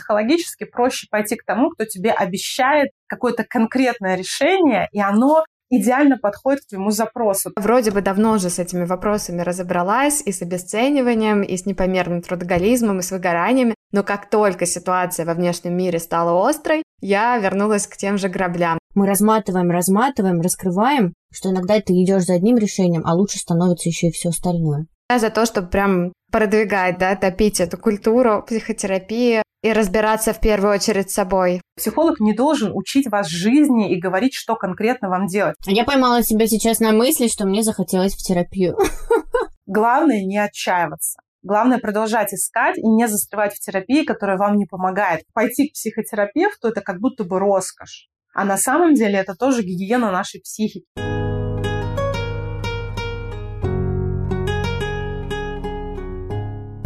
психологически проще пойти к тому, кто тебе обещает какое-то конкретное решение, и оно идеально подходит к твоему запросу. Вроде бы давно уже с этими вопросами разобралась, и с обесцениванием, и с непомерным трудоголизмом, и с выгораниями, но как только ситуация во внешнем мире стала острой, я вернулась к тем же граблям. Мы разматываем, разматываем, раскрываем, что иногда ты идешь за одним решением, а лучше становится еще и все остальное. Я за то, чтобы прям продвигать, да, топить эту культуру психотерапии и разбираться в первую очередь с собой. Психолог не должен учить вас жизни и говорить, что конкретно вам делать. Я поймала себя сейчас на мысли, что мне захотелось в терапию. Главное не отчаиваться. Главное продолжать искать и не застревать в терапии, которая вам не помогает. Пойти к психотерапевту – это как будто бы роскошь. А на самом деле это тоже гигиена нашей психики.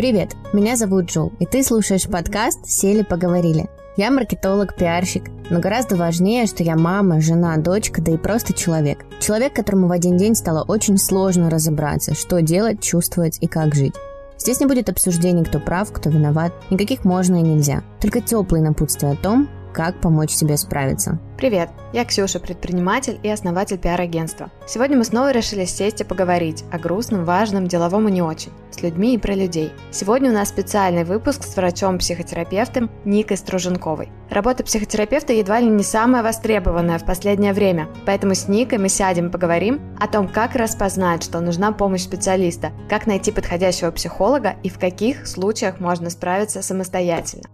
Привет, меня зовут Джул, и ты слушаешь подкаст «Сели, поговорили». Я маркетолог, пиарщик, но гораздо важнее, что я мама, жена, дочка, да и просто человек. Человек, которому в один день стало очень сложно разобраться, что делать, чувствовать и как жить. Здесь не будет обсуждений, кто прав, кто виноват, никаких можно и нельзя. Только теплые напутствия о том, как помочь себе справиться. Привет, я Ксюша, предприниматель и основатель пиар-агентства. Сегодня мы снова решили сесть и поговорить о грустном, важном, деловом и не очень, с людьми и про людей. Сегодня у нас специальный выпуск с врачом-психотерапевтом Никой Струженковой. Работа психотерапевта едва ли не самая востребованная в последнее время, поэтому с Никой мы сядем и поговорим о том, как распознать, что нужна помощь специалиста, как найти подходящего психолога и в каких случаях можно справиться самостоятельно.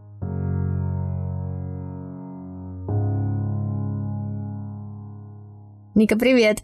Ника, привет!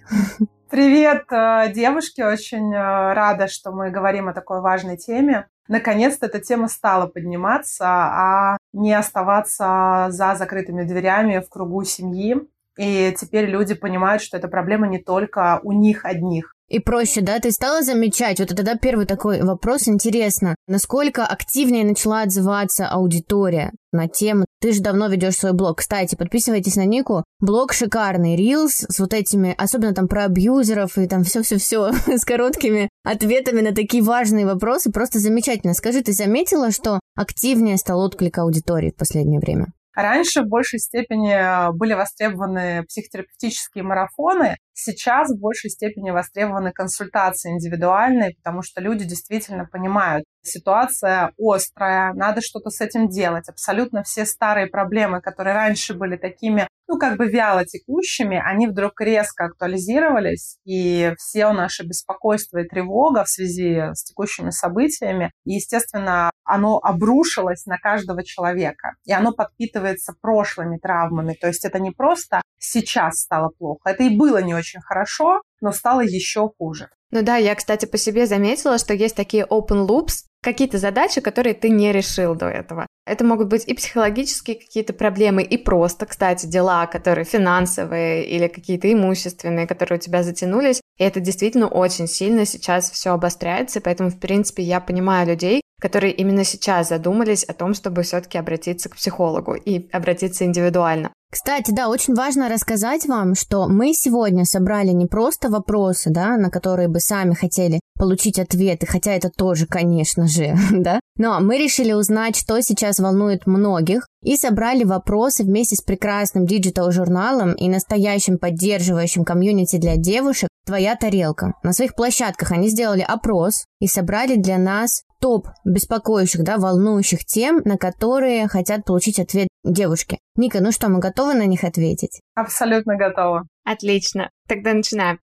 Привет, э, девушки! Очень э, рада, что мы говорим о такой важной теме. Наконец-то эта тема стала подниматься, а не оставаться за закрытыми дверями в кругу семьи. И теперь люди понимают, что эта проблема не только у них одних. И проще, да? Ты стала замечать? Вот тогда первый такой вопрос. Интересно, насколько активнее начала отзываться аудитория на тему? Ты же давно ведешь свой блог. Кстати, подписывайтесь на Нику. Блог шикарный. Рилс с вот этими, особенно там про абьюзеров и там все-все-все с короткими ответами на такие важные вопросы. Просто замечательно. Скажи, ты заметила, что активнее стал отклик аудитории в последнее время? Раньше в большей степени э, были востребованы психотерапевтические марафоны, сейчас в большей степени востребованы консультации индивидуальные, потому что люди действительно понимают, ситуация острая, надо что-то с этим делать. Абсолютно все старые проблемы, которые раньше были такими, ну, как бы вяло текущими, они вдруг резко актуализировались, и все наше беспокойство и тревога в связи с текущими событиями, естественно, оно обрушилось на каждого человека, и оно подпитывается прошлыми травмами. То есть это не просто сейчас стало плохо, это и было не очень хорошо, но стало еще хуже. Ну да, я, кстати, по себе заметила, что есть такие open loops, какие-то задачи, которые ты не решил до этого. Это могут быть и психологические какие-то проблемы, и просто, кстати, дела, которые финансовые или какие-то имущественные, которые у тебя затянулись. И это действительно очень сильно сейчас все обостряется, поэтому, в принципе, я понимаю людей, которые именно сейчас задумались о том, чтобы все-таки обратиться к психологу и обратиться индивидуально. Кстати, да, очень важно рассказать вам, что мы сегодня собрали не просто вопросы, да, на которые бы сами хотели получить ответы, хотя это тоже, конечно же, да, но мы решили узнать, что сейчас волнует многих, и собрали вопросы вместе с прекрасным digital-журналом и настоящим поддерживающим комьюнити для девушек «Твоя тарелка». На своих площадках они сделали опрос и собрали для нас топ беспокоящих, да, волнующих тем, на которые хотят получить ответ девушки. Ника, ну что, мы готовы на них ответить? Абсолютно готова. Отлично. Тогда начинаем.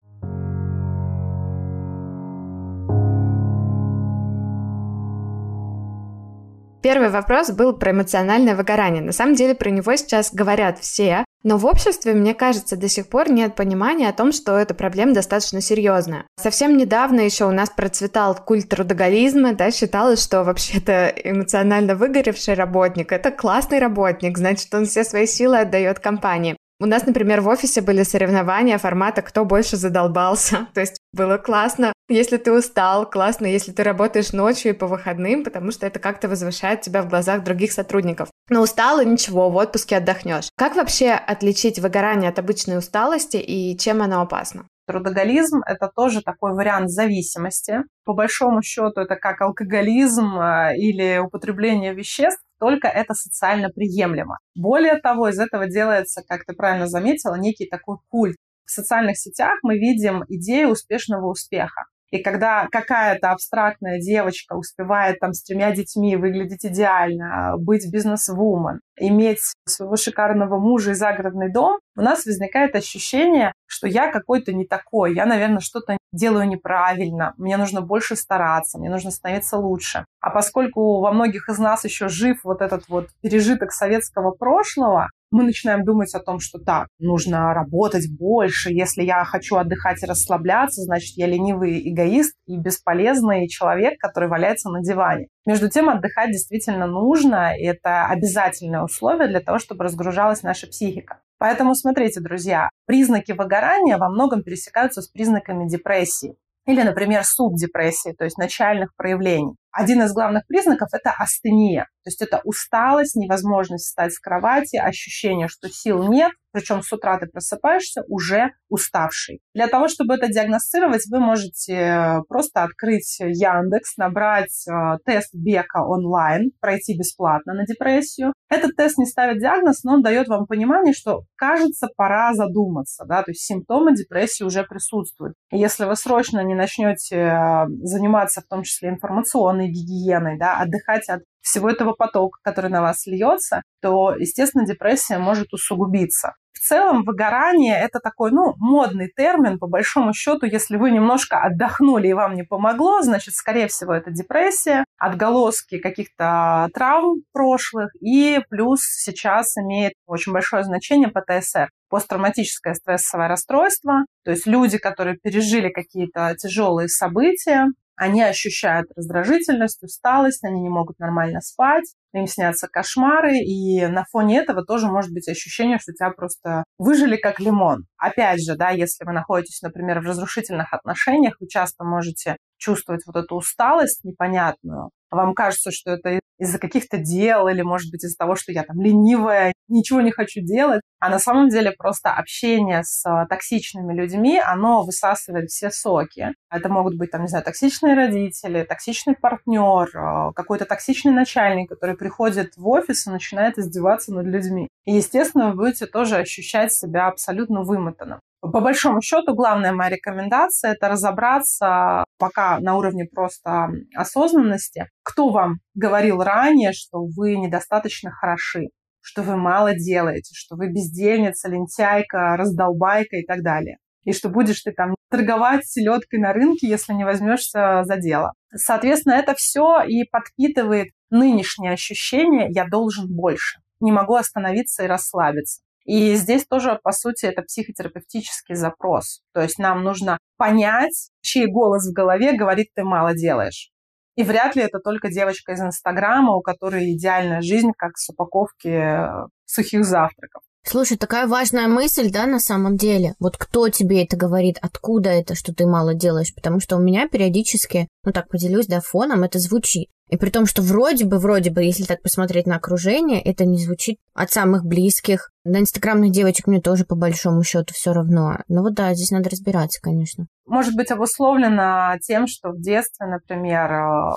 Первый вопрос был про эмоциональное выгорание. На самом деле про него сейчас говорят все, но в обществе, мне кажется, до сих пор нет понимания о том, что эта проблема достаточно серьезная. Совсем недавно еще у нас процветал культ трудоголизма, да, считалось, что вообще-то эмоционально выгоревший работник – это классный работник, значит, он все свои силы отдает компании. У нас, например, в офисе были соревнования формата «Кто больше задолбался?». То есть было классно, если ты устал, классно, если ты работаешь ночью и по выходным, потому что это как-то возвышает тебя в глазах других сотрудников. Но устал и ничего, в отпуске отдохнешь. Как вообще отличить выгорание от обычной усталости и чем оно опасно? Трудоголизм – это тоже такой вариант зависимости. По большому счету это как алкоголизм э, или употребление веществ, только это социально приемлемо. Более того, из этого делается, как ты правильно заметила, некий такой культ. В социальных сетях мы видим идею успешного успеха. И когда какая-то абстрактная девочка успевает там с тремя детьми выглядеть идеально, быть бизнес-вумен, иметь своего шикарного мужа и загородный дом, у нас возникает ощущение, что я какой-то не такой, я, наверное, что-то делаю неправильно, мне нужно больше стараться, мне нужно становиться лучше. А поскольку во многих из нас еще жив вот этот вот пережиток советского прошлого, мы начинаем думать о том, что так, нужно работать больше. Если я хочу отдыхать и расслабляться, значит, я ленивый эгоист и бесполезный человек, который валяется на диване. Между тем, отдыхать действительно нужно, и это обязательное условие для того, чтобы разгружалась наша психика. Поэтому смотрите, друзья, признаки выгорания во многом пересекаются с признаками депрессии или, например, субдепрессии, то есть начальных проявлений. Один из главных признаков – это астения, то есть это усталость, невозможность встать с кровати, ощущение, что сил нет, причем с утра ты просыпаешься уже уставший. Для того, чтобы это диагностировать, вы можете просто открыть Яндекс, набрать э, тест Бека онлайн, пройти бесплатно на депрессию. Этот тест не ставит диагноз, но он дает вам понимание, что, кажется, пора задуматься, да, то есть симптомы депрессии уже присутствуют. Если вы срочно не начнете э, заниматься в том числе информационной гигиеной, да, отдыхать от всего этого потока, который на вас льется, то, естественно, депрессия может усугубиться. В целом выгорание – это такой, ну, модный термин, по большому счету, если вы немножко отдохнули и вам не помогло, значит, скорее всего, это депрессия, отголоски каких-то травм прошлых, и плюс сейчас имеет очень большое значение ПТСР посттравматическое стрессовое расстройство, то есть люди, которые пережили какие-то тяжелые события, они ощущают раздражительность, усталость, они не могут нормально спать, им снятся кошмары, и на фоне этого тоже может быть ощущение, что тебя просто выжили как лимон. Опять же, да, если вы находитесь, например, в разрушительных отношениях, вы часто можете чувствовать вот эту усталость непонятную. Вам кажется, что это из-за каких-то дел или, может быть, из-за того, что я там ленивая, ничего не хочу делать. А на самом деле просто общение с а, токсичными людьми, оно высасывает все соки. Это могут быть, там, не знаю, токсичные родители, токсичный партнер, а, какой-то токсичный начальник, который приходит в офис и начинает издеваться над людьми. И, естественно, вы будете тоже ощущать себя абсолютно вымотанным. По большому счету, главная моя рекомендация – это разобраться пока на уровне просто осознанности, кто вам говорил ранее, что вы недостаточно хороши, что вы мало делаете, что вы бездельница, лентяйка, раздолбайка и так далее. И что будешь ты там торговать селедкой на рынке, если не возьмешься за дело. Соответственно, это все и подпитывает нынешнее ощущение «я должен больше». Не могу остановиться и расслабиться. И здесь тоже, по сути, это психотерапевтический запрос. То есть нам нужно понять, чей голос в голове говорит, ты мало делаешь. И вряд ли это только девочка из Инстаграма, у которой идеальная жизнь, как с упаковки э, сухих завтраков. Слушай, такая важная мысль, да, на самом деле. Вот кто тебе это говорит, откуда это, что ты мало делаешь? Потому что у меня периодически, ну так поделюсь, да, фоном это звучит. И при том, что вроде бы, вроде бы, если так посмотреть на окружение, это не звучит от самых близких. На инстаграмных девочек мне тоже по большому счету все равно. Ну вот да, здесь надо разбираться, конечно. Может быть обусловлено тем, что в детстве, например, э,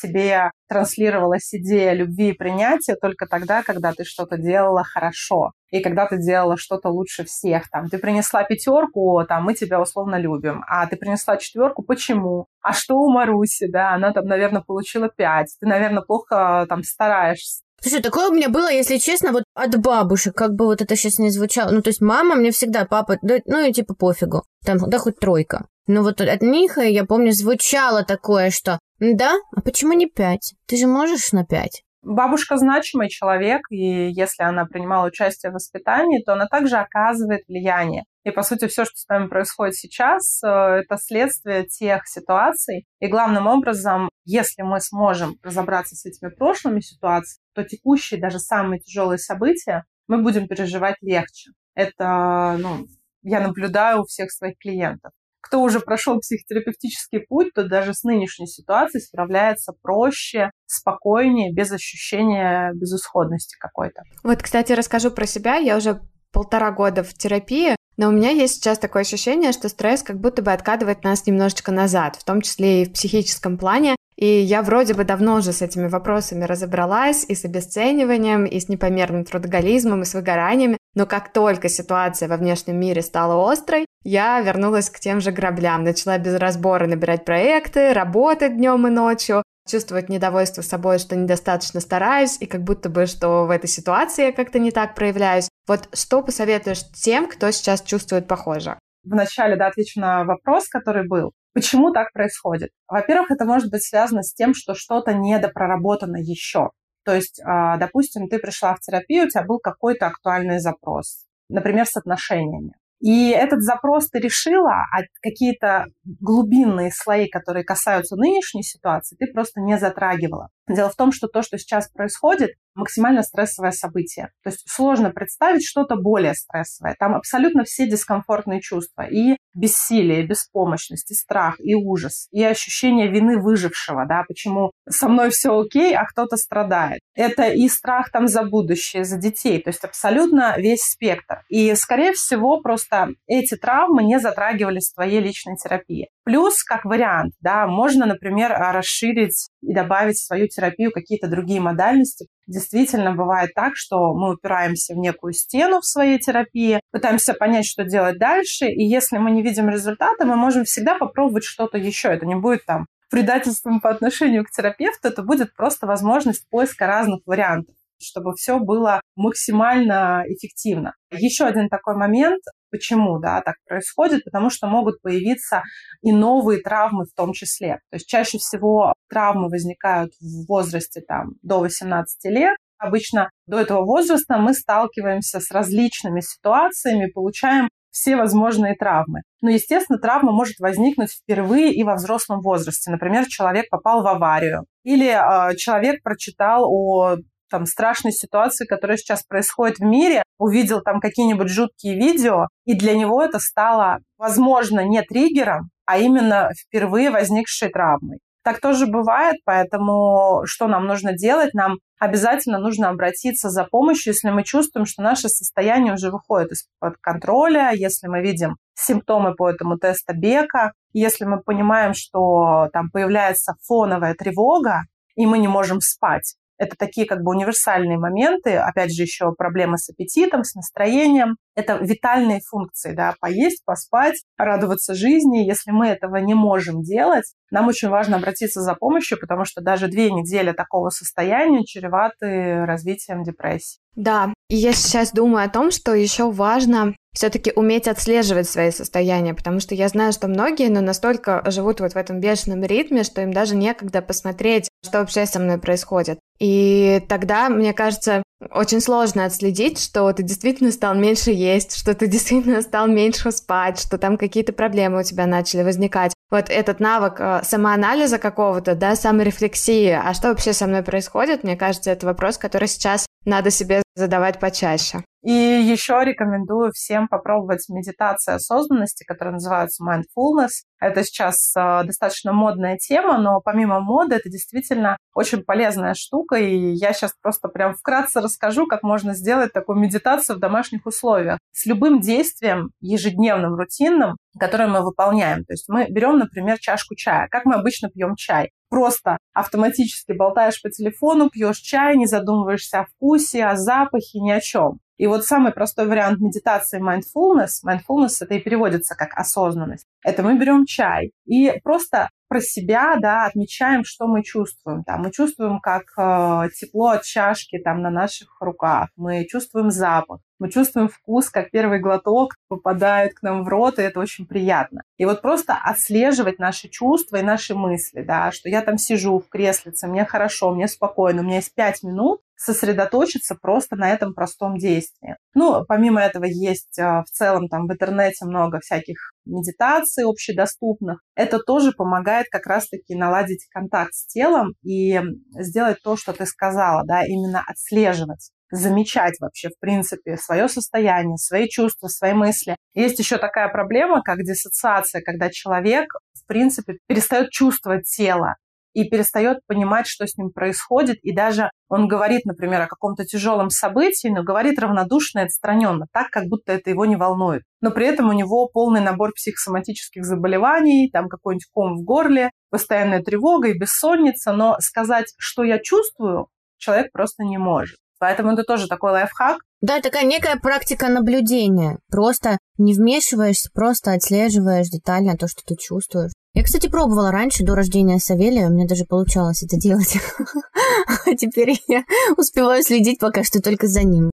тебе транслировалась идея любви и принятия только тогда, когда ты что-то делала хорошо и когда ты делала что-то лучше всех. Там, ты принесла пятерку, там, мы тебя условно любим, а ты принесла четверку, почему? А что у Маруси, да, она там, наверное, получила пять, ты, наверное, плохо там стараешься. Слушай, такое у меня было, если честно, вот от бабушек, как бы вот это сейчас не звучало. Ну, то есть мама мне всегда, папа, да, ну и типа пофигу. Там, да хоть тройка. Но вот от них, я помню, звучало такое, что «Да? А почему не пять? Ты же можешь на пять?» Бабушка значимый человек, и если она принимала участие в воспитании, то она также оказывает влияние. И, по сути, все, что с нами происходит сейчас, э, это следствие тех ситуаций. И главным образом, если мы сможем разобраться с этими прошлыми ситуациями, то текущие, даже самые тяжелые события мы будем переживать легче. Это, ну, я наблюдаю у всех своих клиентов кто уже прошел психотерапевтический путь, то даже с нынешней ситуацией справляется проще, спокойнее, без ощущения безысходности какой-то. Вот, кстати, расскажу про себя. Я уже полтора года в терапии, Но у меня есть сейчас такое ощущение, что стресс как будто бы откатывает нас немножечко назад, в том числе и в психическом плане. И я вроде бы давно уже с этими вопросами разобралась, и с обесцениванием, и с непомерным трудоголизмом, и с выгораниями. Но как только ситуация во внешнем мире стала острой, я вернулась к тем же граблям, начала без разбора набирать проекты, работать днем и ночью, чувствовать недовольство собой, что недостаточно стараюсь, и как будто бы, что в этой ситуации я как-то не так проявляюсь. Вот что посоветуешь тем, кто сейчас чувствует похоже? Вначале, да, отвечу на вопрос, который был. Почему так происходит? Во-первых, это может быть связано с тем, что что-то недопроработано еще. То есть, а, допустим, ты пришла в терапию, у тебя был какой-то актуальный запрос, например, с отношениями. И этот запрос ты решила, а какие-то глубинные слои, которые касаются нынешней ситуации, ты просто не затрагивала. Дело в том, что то, что сейчас происходит, максимально стрессовое событие. То есть сложно представить что-то более стрессовое. Там абсолютно все дискомфортные чувства. И бессилие, и беспомощность, и страх, и ужас, и ощущение вины выжившего, да, почему со мной все окей, а кто-то страдает. Это и страх там за будущее, за детей, то есть абсолютно весь спектр. И, скорее всего, просто эти травмы не затрагивались в твоей личной терапии. Плюс, как вариант, да, можно, например, расширить и добавить в свою терапию какие-то другие модальности. Действительно, бывает так, что мы упираемся в некую стену в своей терапии, пытаемся понять, что делать дальше, и если мы не видим результата, мы можем всегда попробовать что-то еще. Это не будет там предательством по отношению к терапевту, это будет просто возможность поиска разных вариантов чтобы все было максимально эффективно. Еще один такой момент, почему да, так происходит, потому что могут появиться и новые травмы в том числе. То есть чаще всего травмы возникают в возрасте там, до 18 лет, Обычно до этого возраста мы сталкиваемся с различными ситуациями, получаем все возможные травмы. Но, естественно, травма может возникнуть впервые и во взрослом возрасте. Например, человек попал в аварию или э, человек прочитал о там, страшной ситуации, которая сейчас происходит в мире, увидел там какие-нибудь жуткие видео, и для него это стало, возможно, не триггером, а именно впервые возникшей травмой. Так тоже бывает, поэтому что нам нужно делать? Нам обязательно нужно обратиться за помощью, если мы чувствуем, что наше состояние уже выходит из-под контроля, если мы видим симптомы по этому тесту Бека, если мы понимаем, что там появляется фоновая тревога, и мы не можем спать. Это такие как бы универсальные моменты, опять же, еще проблемы с аппетитом, с настроением. Это витальные функции, да, поесть, поспать, радоваться жизни. Если мы этого не можем делать, нам очень важно обратиться за помощью, потому что даже две недели такого состояния чреваты развитием депрессии. Да, и я сейчас думаю о том, что еще важно все-таки уметь отслеживать свои состояния, потому что я знаю, что многие, но настолько живут вот в этом бешеном ритме, что им даже некогда посмотреть, что вообще со мной происходит. И тогда, мне кажется, очень сложно отследить, что ты действительно стал меньше есть, что ты действительно стал меньше спать, что там какие-то проблемы у тебя начали возникать. Вот этот навык э, самоанализа какого-то, да, саморефлексии, а что вообще со мной происходит, мне кажется, это вопрос, который сейчас надо себе задавать почаще. И еще рекомендую всем попробовать медитацию осознанности, которая называется mindfulness. Это сейчас э, достаточно модная тема, но помимо моды это действительно очень полезная штука. И я сейчас просто прям вкратце расскажу, как можно сделать такую медитацию в домашних условиях. С любым действием, ежедневным, рутинным, которое мы выполняем. То есть мы берем, например, чашку чая. Как мы обычно пьем чай? Просто автоматически болтаешь по телефону, пьешь чай, не задумываешься о вкусе, о запахе, ни о чем. И вот самый простой вариант медитации mindfulness, mindfulness это и переводится как осознанность, это мы берем чай и просто про себя, да, отмечаем, что мы чувствуем. Там, мы чувствуем, как э, тепло от чашки там на наших руках, мы чувствуем запах, мы чувствуем вкус, как первый глоток попадает к нам в рот, и это очень приятно. И вот просто отслеживать наши чувства и наши мысли, да, что я там сижу в креслице, мне хорошо, мне спокойно, у меня есть пять минут, сосредоточиться просто на этом простом действии. Ну, помимо этого есть э, в целом там в интернете много всяких медитаций общедоступных. Это тоже помогает как раз-таки наладить контакт с телом и сделать то, что ты сказала, да, именно отслеживать замечать вообще, в принципе, свое состояние, свои чувства, свои мысли. Есть еще такая проблема, как диссоциация, когда человек, в принципе, перестает чувствовать тело. И перестает понимать, что с ним происходит, и даже он говорит, например, о каком-то тяжелом событии, но говорит равнодушно и отстраненно, так, как будто это его не волнует. Но при этом у него полный набор психосоматических заболеваний, там какой-нибудь ком в горле, постоянная тревога и бессонница, но сказать, что я чувствую, человек просто не может. Поэтому это тоже такой лайфхак. Да, такая некая практика наблюдения. Просто не вмешиваешься, просто отслеживаешь детально то, что ты чувствуешь. Я, кстати, пробовала раньше, до рождения Савелия, у меня даже получалось это делать. А теперь я успеваю следить пока что только за ним.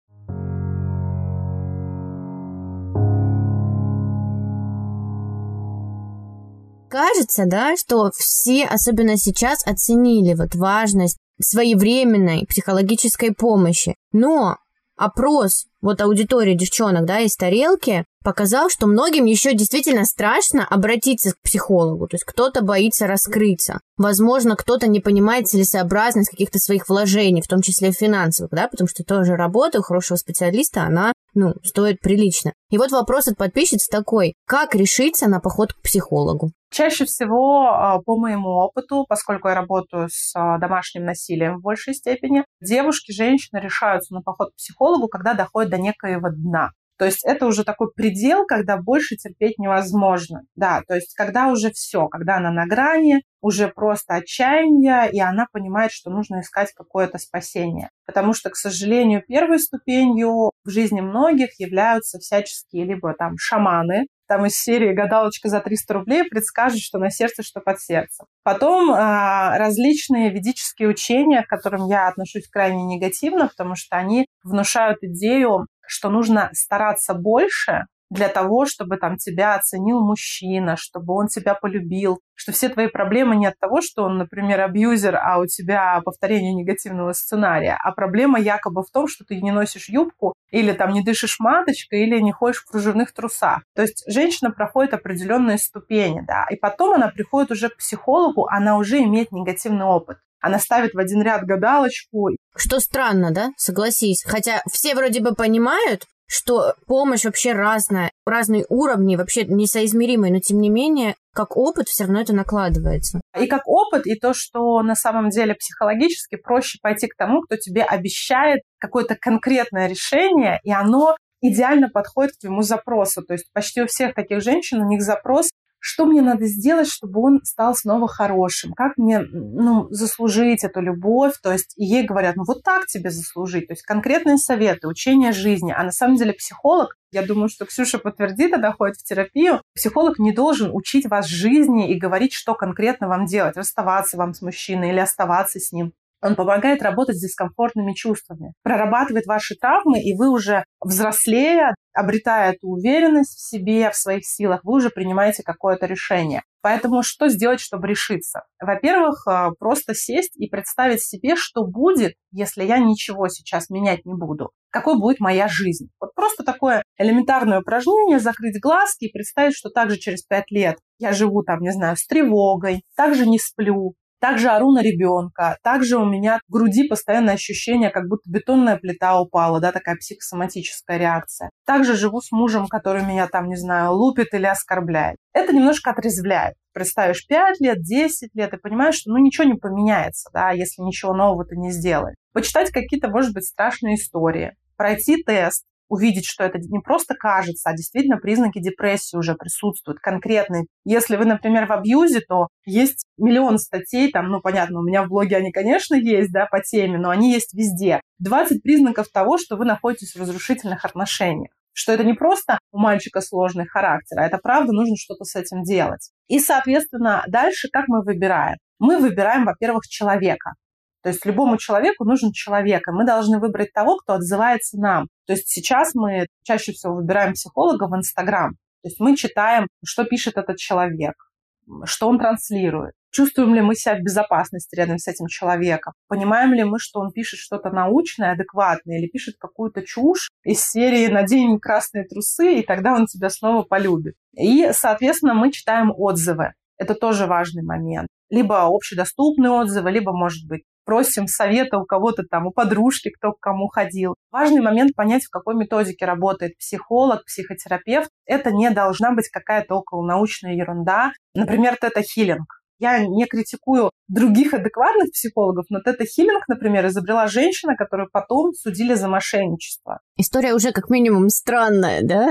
Кажется, да, что все, особенно сейчас, оценили вот важность своевременной психологической помощи. Но опрос вот аудитории девчонок, да, из тарелки показал, что многим еще действительно страшно обратиться к психологу. То есть кто-то боится раскрыться. Возможно, кто-то не понимает целесообразность каких-то своих вложений, в том числе финансовых, да, потому что тоже работа у хорошего специалиста, она, ну, стоит прилично. И вот вопрос от подписчиц такой. Как решиться на поход к психологу? Чаще всего, а, по моему опыту, поскольку я работаю с а, домашним насилием в большей степени, девушки, женщины решаются на поход к психологу, когда доходят до некоего дна. То есть это уже такой предел, когда больше терпеть невозможно. Да, то есть когда уже все, когда она на грани, уже просто отчаяние, и она понимает, что нужно искать какое-то спасение. Потому что, к сожалению, первой ступенью в жизни многих являются всяческие либо там шаманы, там из серии «Гадалочка за 300 рублей» предскажет, что на сердце, что под сердцем. Потом а, различные ведические учения, к которым я отношусь крайне негативно, потому что они внушают идею, что нужно стараться больше, для того, чтобы там тебя оценил мужчина, чтобы он тебя полюбил, что все твои проблемы не от того, что он, например, абьюзер, а у тебя повторение негативного сценария, а проблема якобы в том, что ты не носишь юбку или там не дышишь маточкой или не ходишь в кружевных трусах. То есть женщина проходит определенные ступени, да, и потом она приходит уже к психологу, она уже имеет негативный опыт она ставит в один ряд гадалочку. Что странно, да? Согласись. Хотя все вроде бы понимают, что помощь вообще разная, разные уровни, вообще несоизмеримые, но тем не менее, как опыт все равно это накладывается. И как опыт, и то, что на самом деле психологически проще пойти к тому, кто тебе обещает какое-то конкретное решение, и оно идеально подходит к твоему запросу. То есть почти у всех таких женщин у них запрос что мне надо сделать, чтобы он стал снова хорошим, как мне ну, заслужить эту любовь, то есть ей говорят, ну вот так тебе заслужить, то есть конкретные советы, учение жизни, а на самом деле психолог, я думаю, что Ксюша подтвердит, когда ходит в терапию, психолог не должен учить вас жизни и говорить, что конкретно вам делать, расставаться вам с мужчиной или оставаться с ним. Он помогает работать с дискомфортными чувствами, прорабатывает ваши травмы, и вы уже взрослея, обретая эту уверенность в себе, в своих силах, вы уже принимаете какое-то решение. Поэтому что сделать, чтобы решиться? Во-первых, э, просто сесть и представить себе, что будет, если я ничего сейчас менять не буду. Какой будет моя жизнь? Вот просто такое элементарное упражнение, закрыть глазки и представить, что также через пять лет я живу там, не знаю, с тревогой, также не сплю, также ору на ребенка. Также у меня в груди постоянное ощущение, как будто бетонная плита упала, да, такая психосоматическая реакция. Также живу с мужем, который меня там, не знаю, лупит или оскорбляет. Это немножко отрезвляет. Представишь 5 лет, 10 лет и понимаешь, что ну ничего не поменяется, да, если ничего нового ты не сделаешь. Почитать какие-то, может быть, страшные истории, пройти тест, увидеть, что это не просто кажется, а действительно признаки депрессии уже присутствуют конкретные. Если вы, например, в абьюзе, то есть миллион статей, там, ну, понятно, у меня в блоге они, конечно, есть, да, по теме, но они есть везде. 20 признаков того, что вы находитесь в разрушительных отношениях что это не просто у мальчика сложный характер, а это правда нужно что-то с этим делать. И, соответственно, дальше как мы выбираем? Мы выбираем, во-первых, человека. То есть любому человеку нужен человек, и мы должны выбрать того, кто отзывается нам. То есть сейчас мы чаще всего выбираем психолога в Инстаграм. То есть мы читаем, что пишет этот человек, что он транслирует. Чувствуем ли мы себя в безопасности рядом с этим человеком? Понимаем ли мы, что он пишет что-то научное, адекватное, или пишет какую-то чушь из серии «Надень красные трусы, и тогда он тебя снова полюбит». И, соответственно, мы читаем отзывы. Это тоже важный момент. Либо общедоступные отзывы, либо, может быть, просим совета у кого-то там, у подружки, кто к кому ходил. Важный момент понять, в какой методике работает психолог, психотерапевт. Это не должна быть какая-то околонаучная ерунда. Например, это хилинг Я не критикую других адекватных психологов, но тета-хиллинг, например, изобрела женщина, которую потом судили за мошенничество. История уже как минимум странная, да?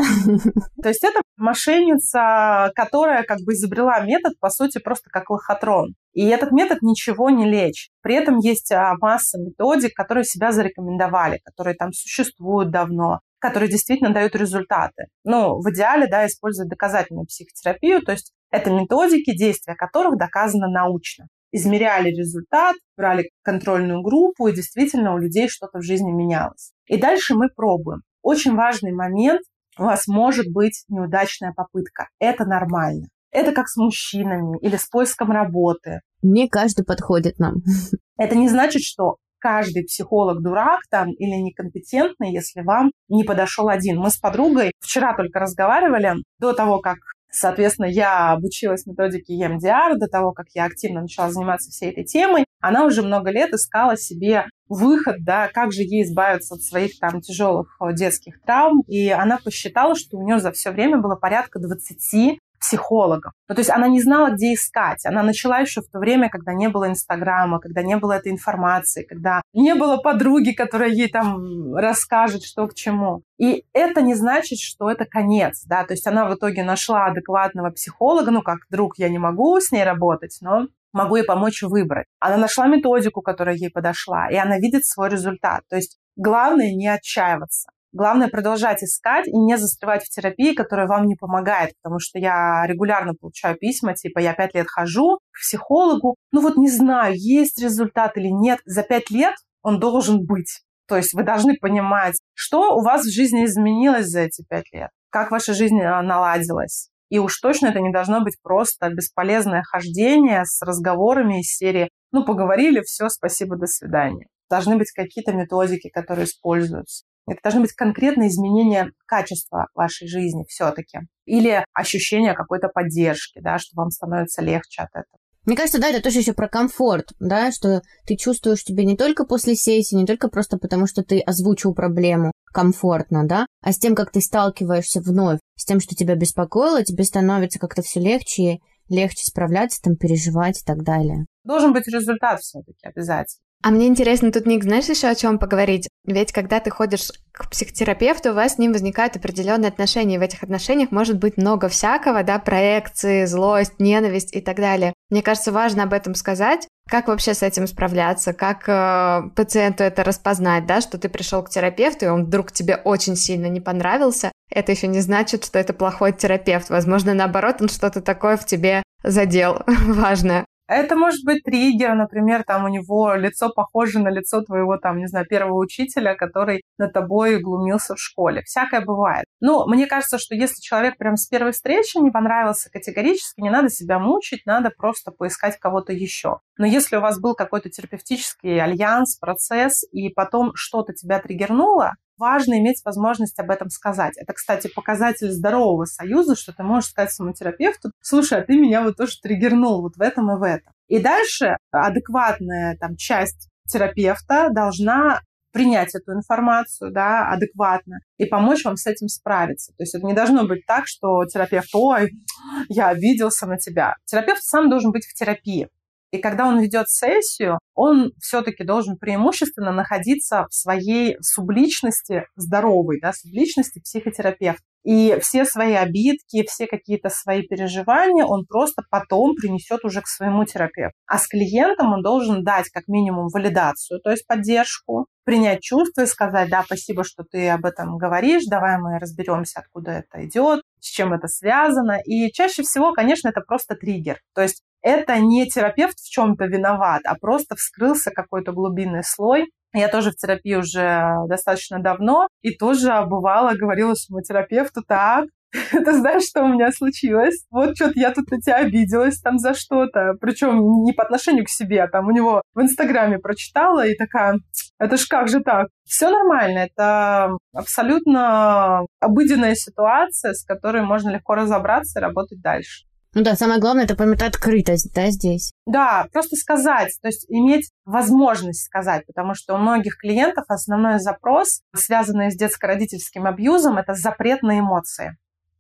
То есть это мошенница, которая как бы изобрела метод, по сути, просто как лохотрон. И этот метод ничего не лечит. При этом есть а, масса методик, которые себя зарекомендовали, которые там существуют давно, которые действительно дают результаты. Ну, в идеале, да, использовать доказательную психотерапию, то есть это методики, действия которых доказано научно. Измеряли результат, брали контрольную группу, и действительно у людей что-то в жизни менялось. И дальше мы пробуем. Очень важный момент, у вас может быть неудачная попытка. Это нормально. Это как с мужчинами или с поиском работы. Не каждый подходит нам. Это не значит, что каждый психолог дурак там или некомпетентный, если вам не подошел один. Мы с подругой вчера только разговаривали до того, как Соответственно, я обучилась методике EMDR до того, как я активно начала заниматься всей этой темой. Она уже много лет искала себе выход, да, как же ей избавиться от своих там тяжелых детских травм. И она посчитала, что у нее за все время было порядка 20 психологов. Ну, то есть она не знала, где искать. Она начала еще в то время, когда не было Инстаграма, когда не было этой информации, когда не было подруги, которая ей там расскажет, что к чему. И это не значит, что это конец, да, то есть она в итоге нашла адекватного психолога, ну, как друг я не могу с ней работать, но могу ей помочь выбрать. Она нашла методику, которая ей подошла, и она видит свой результат. То есть главное не отчаиваться. Главное продолжать искать и не застревать в терапии, которая вам не помогает, потому что я регулярно получаю письма, типа я пять лет хожу к психологу, ну вот не знаю, есть результат или нет. За пять лет он должен быть. То есть вы должны понимать, что у вас в жизни изменилось за эти пять лет, как ваша жизнь а, наладилась. И уж точно это не должно быть просто бесполезное хождение с разговорами из серии «ну, поговорили, все, спасибо, до свидания». Должны быть какие-то методики, которые используются. Это должны быть конкретные изменения качества вашей жизни все-таки. Или ощущение какой-то поддержки, да, что вам становится легче от этого. Мне кажется, да, это тоже еще про комфорт, да, что ты чувствуешь тебе не только после сессии, не только просто потому, что ты озвучил проблему комфортно, да, а с тем, как ты сталкиваешься вновь, с тем, что тебя беспокоило, тебе становится как-то все легче, легче справляться, там, переживать и так далее. Должен быть результат все-таки обязательно. А мне интересно тут, Ник, знаешь еще о чем поговорить? Ведь когда ты ходишь к психотерапевту, у вас с ним возникают определенные отношения. И в этих отношениях может быть много всякого, да, проекции, злость, ненависть и так далее. Мне кажется, важно об этом сказать. Как вообще с этим справляться? Как э, пациенту это распознать, да, что ты пришел к терапевту, и он вдруг тебе очень сильно не понравился? Это еще не значит, что это плохой терапевт. Возможно, наоборот, он что-то такое в тебе задел важное. Это может быть триггер, например, там у него лицо похоже на лицо твоего, там, не знаю, первого учителя, который на тобой глумился в школе. Всякое бывает. Но мне кажется, что если человек прям с первой встречи не понравился категорически, не надо себя мучить, надо просто поискать кого-то еще. Но если у вас был какой-то терапевтический альянс, процесс, и потом что-то тебя триггернуло, важно иметь возможность об этом сказать. Это, кстати, показатель здорового союза, что ты можешь сказать своему терапевту, слушай, а ты меня вот тоже триггернул вот в этом и в этом. И дальше адекватная там часть терапевта должна принять эту информацию, да, адекватно и помочь вам с этим справиться. То есть это не должно быть так, что терапевт, ой, я обиделся на тебя. Терапевт сам должен быть в терапии. И когда он ведет сессию, он все-таки должен преимущественно находиться в своей субличности здоровой, да, субличности психотерапевта. И все свои обидки, все какие-то свои переживания он просто потом принесет уже к своему терапевту. А с клиентом он должен дать как минимум валидацию, то есть поддержку, принять чувства и сказать, да, спасибо, что ты об этом говоришь, давай мы разберемся, откуда это идет, с чем это связано. И чаще всего, конечно, это просто триггер. То есть это не терапевт в чем-то виноват, а просто вскрылся какой-то глубинный слой. Я тоже в терапии уже достаточно давно, и тоже бывало говорила своему терапевту, так, ты знаешь, что у меня случилось? Вот что-то я тут на тебя обиделась там за что-то. Причем не по отношению к себе, а там у него в Инстаграме прочитала и такая, это ж как же так? Все нормально, это абсолютно обыденная ситуация, с которой можно легко разобраться и работать дальше. Ну да, самое главное это память открытость, да, здесь. Да, просто сказать, то есть иметь возможность сказать, потому что у многих клиентов основной запрос, связанный с детско-родительским абьюзом, это запрет на эмоции.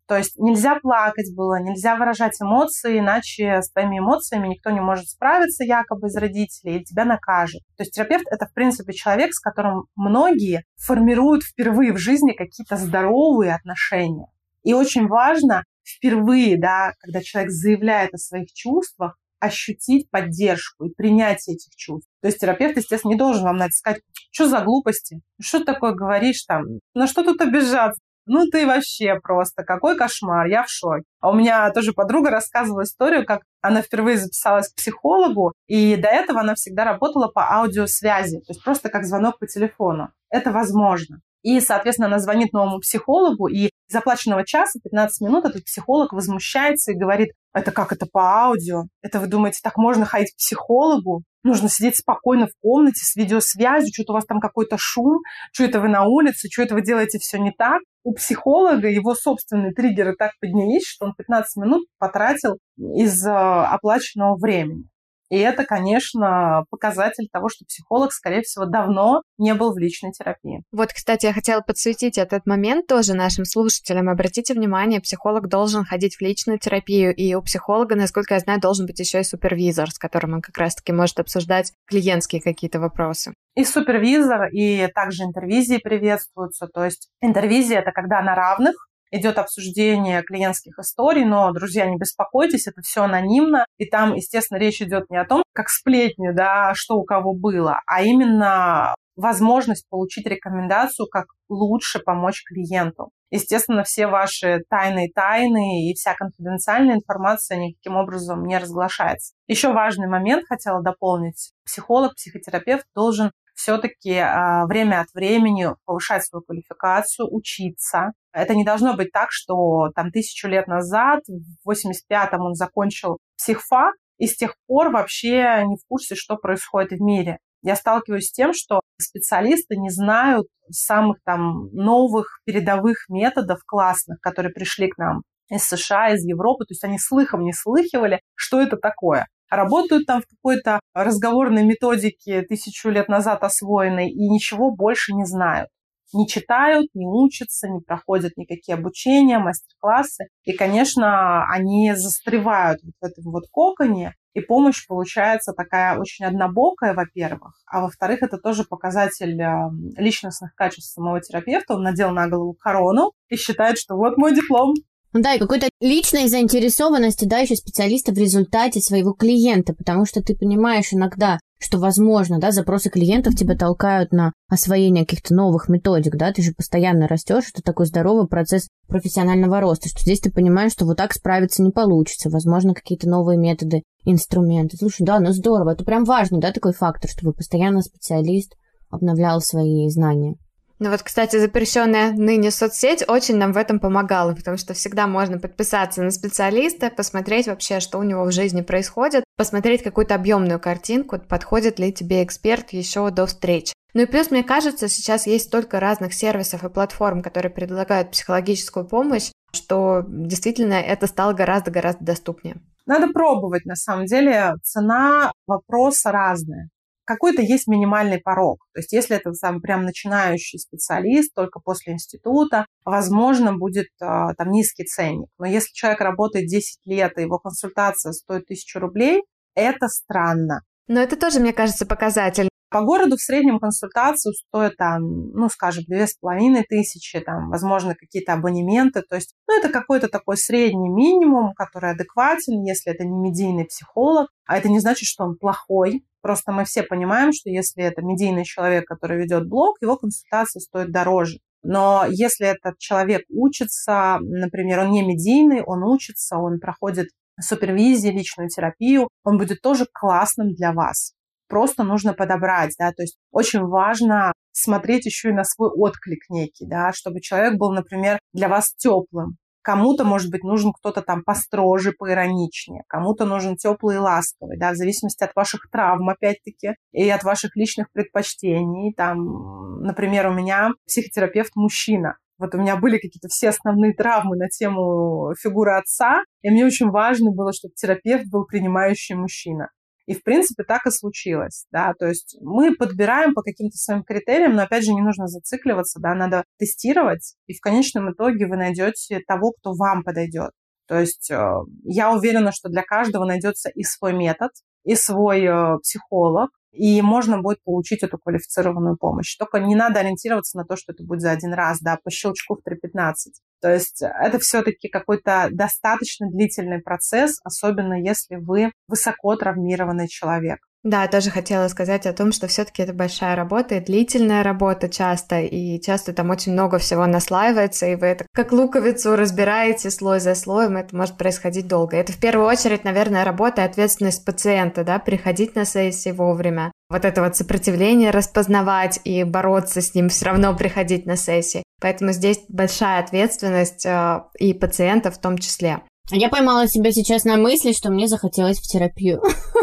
То есть нельзя плакать было, нельзя выражать эмоции, иначе с твоими эмоциями никто не может справиться якобы из родителей, или тебя накажет. То есть терапевт — это, в принципе, человек, с которым многие формируют впервые в жизни какие-то здоровые отношения. И очень важно впервые, да, когда человек заявляет о своих чувствах, ощутить поддержку и принятие этих чувств. То есть терапевт, естественно, не должен вам сказать, что за глупости, что ты такое говоришь там, на что тут обижаться, ну ты вообще просто, какой кошмар, я в шоке. А у меня тоже подруга рассказывала историю, как она впервые записалась к психологу, и до этого она всегда работала по аудиосвязи, то есть просто как звонок по телефону. Это возможно. И, соответственно, она звонит новому психологу, и оплаченного часа, 15 минут, этот психолог возмущается и говорит, это как это по аудио? Это вы думаете, так можно ходить к психологу? Нужно сидеть спокойно в комнате с видеосвязью, что-то у вас там какой-то шум, что это вы на улице, что это вы делаете все не так. У психолога его собственные триггеры так поднялись, что он 15 минут потратил из э, оплаченного времени. И это, конечно, показатель того, что психолог, скорее всего, давно не был в личной терапии. Вот, кстати, я хотела подсветить этот момент тоже нашим слушателям. Обратите внимание, психолог должен ходить в личную терапию, и у психолога, насколько я знаю, должен быть еще и супервизор, с которым он как раз-таки может обсуждать клиентские какие-то вопросы. И супервизор, и также интервизии приветствуются. То есть интервизия – это когда на равных идет обсуждение клиентских историй, но, друзья, не беспокойтесь, это все анонимно, и там, естественно, речь идет не о том, как сплетни, да, что у кого было, а именно возможность получить рекомендацию, как лучше помочь клиенту. Естественно, все ваши тайные тайны и вся конфиденциальная информация никаким образом не разглашается. Еще важный момент хотела дополнить. Психолог, психотерапевт должен все-таки э, время от времени повышать свою квалификацию, учиться. Это не должно быть так, что там тысячу лет назад, в 85-м он закончил психфак, и с тех пор вообще не в курсе, что происходит в мире. Я сталкиваюсь с тем, что специалисты не знают самых там новых передовых методов классных, которые пришли к нам из США, из Европы, то есть они слыхом не слыхивали, что это такое работают там в какой-то разговорной методике тысячу лет назад освоенной и ничего больше не знают. Не читают, не учатся, не проходят никакие обучения, мастер-классы. И, конечно, они застревают вот в этом вот коконе, и помощь получается такая очень однобокая, во-первых, а во-вторых, это тоже показатель эм, личностных качеств самого терапевта. Он надел на голову корону и считает, что вот мой диплом, да, и какой-то личной заинтересованности, да, еще специалиста в результате своего клиента, потому что ты понимаешь иногда, что, возможно, да, запросы клиентов тебя толкают на освоение каких-то новых методик, да, ты же постоянно растешь, это такой здоровый процесс профессионального роста, что здесь ты понимаешь, что вот так справиться не получится, возможно, какие-то новые методы, инструменты. Слушай, да, ну здорово, это прям важный, да, такой фактор, чтобы постоянно специалист обновлял свои знания. Ну вот, кстати, запрещенная ныне соцсеть очень нам в этом помогала, потому что всегда можно подписаться на специалиста, посмотреть вообще, что у него в жизни происходит, посмотреть какую-то объемную картинку, подходит ли тебе эксперт еще до встреч. Ну и плюс, мне кажется, сейчас есть столько разных сервисов и платформ, которые предлагают психологическую помощь, что действительно это стало гораздо-гораздо доступнее. Надо пробовать, на самом деле. Цена вопроса разная какой-то есть минимальный порог. То есть если это сам прям начинающий специалист, только после института, возможно, будет э, там низкий ценник. Но если человек работает 10 лет, и его консультация стоит 1000 рублей, это странно. Но это тоже, мне кажется, показатель. По городу в среднем консультацию стоит там, ну, скажем, две с половиной тысячи, там, возможно, какие-то абонементы. То есть, ну, это какой-то такой средний минимум, который адекватен, если это не медийный психолог. А это не значит, что он плохой. Просто мы все понимаем, что если это медийный человек, который ведет блог, его консультация стоит дороже. Но если этот человек учится, например, он не медийный, он учится, он проходит супервизии, личную терапию, он будет тоже классным для вас просто нужно подобрать, да, то есть очень важно смотреть еще и на свой отклик некий, да, чтобы человек был, например, для вас теплым. Кому-то, может быть, нужен кто-то там построже, поироничнее, кому-то нужен теплый и ласковый, да, в зависимости от ваших травм, опять-таки, и от ваших личных предпочтений. Там, например, у меня психотерапевт мужчина, вот у меня были какие-то все основные травмы на тему фигуры отца, и мне очень важно было, чтобы терапевт был принимающий мужчина. И, в принципе, так и случилось, да, то есть мы подбираем по каким-то своим критериям, но, опять же, не нужно зацикливаться, да, надо тестировать, и в конечном итоге вы найдете того, кто вам подойдет. То есть э, я уверена, что для каждого найдется и свой метод, и свой э, психолог, и можно будет получить эту квалифицированную помощь. Только не надо ориентироваться на то, что это будет за один раз, да, по щелчку в 3.15. То есть это все-таки какой-то достаточно длительный процесс, особенно если вы высоко травмированный человек. Да, тоже хотела сказать о том, что все-таки это большая работа и длительная работа часто, и часто там очень много всего наслаивается, и вы это как луковицу разбираете слой за слоем, это может происходить долго. Это в первую очередь, наверное, работа и ответственность пациента, да, приходить на сессии вовремя, вот это вот сопротивление распознавать и бороться с ним, все равно приходить на сессии. Поэтому здесь большая ответственность э, и пациента в том числе. Я поймала себя сейчас на мысли, что мне захотелось в терапию.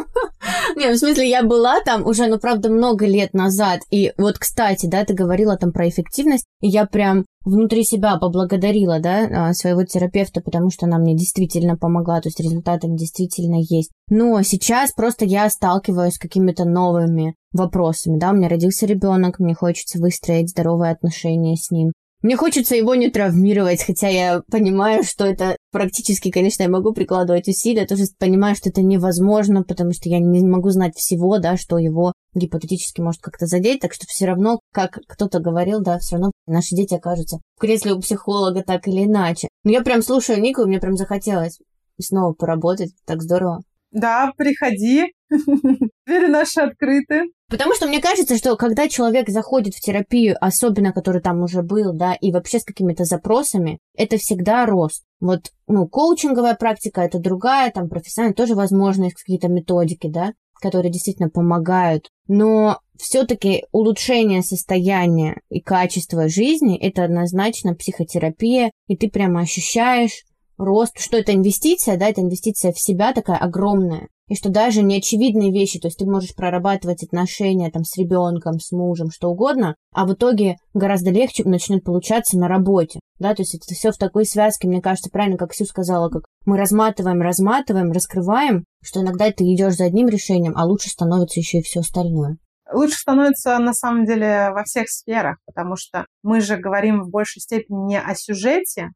Не, в смысле, я была там уже, ну, правда, много лет назад. И вот, кстати, да, ты говорила там про эффективность, и я прям внутри себя поблагодарила, да, а, своего терапевта, потому что она мне действительно помогла, то есть результаты действительно есть. Но сейчас просто я сталкиваюсь с какими-то новыми вопросами, да, у меня родился ребенок, мне хочется выстроить здоровые отношения с ним. Мне хочется его не травмировать, хотя я понимаю, что это практически, конечно, я могу прикладывать усилия, тоже понимаю, что это невозможно, потому что я не могу знать всего, да, что его гипотетически может как-то задеть, так что все равно, как кто-то говорил, да, все равно наши дети окажутся в кресле у психолога так или иначе. Но я прям слушаю Нику, и мне прям захотелось снова поработать, так здорово. Да, приходи. Двери наши открыты. Потому что мне кажется, что когда человек заходит в терапию, особенно который там уже был, да, и вообще с какими-то запросами, это всегда рост. Вот, ну, коучинговая практика это другая, там профессиональная тоже возможно, есть какие-то методики, да, которые действительно помогают. Но все-таки улучшение состояния и качества жизни это однозначно психотерапия, и ты прямо ощущаешь рост, что это инвестиция, да, это инвестиция в себя такая огромная, и что даже неочевидные вещи, то есть ты можешь прорабатывать отношения там с ребенком, с мужем, что угодно, а в итоге гораздо легче начнет получаться на работе, да, то есть это все в такой связке, мне кажется, правильно, как Сю сказала, как мы разматываем, разматываем, раскрываем, что иногда ты идешь за одним решением, а лучше становится еще и все остальное. Лучше становится на самом деле во всех сферах, потому что мы же говорим в большей степени не о сюжете,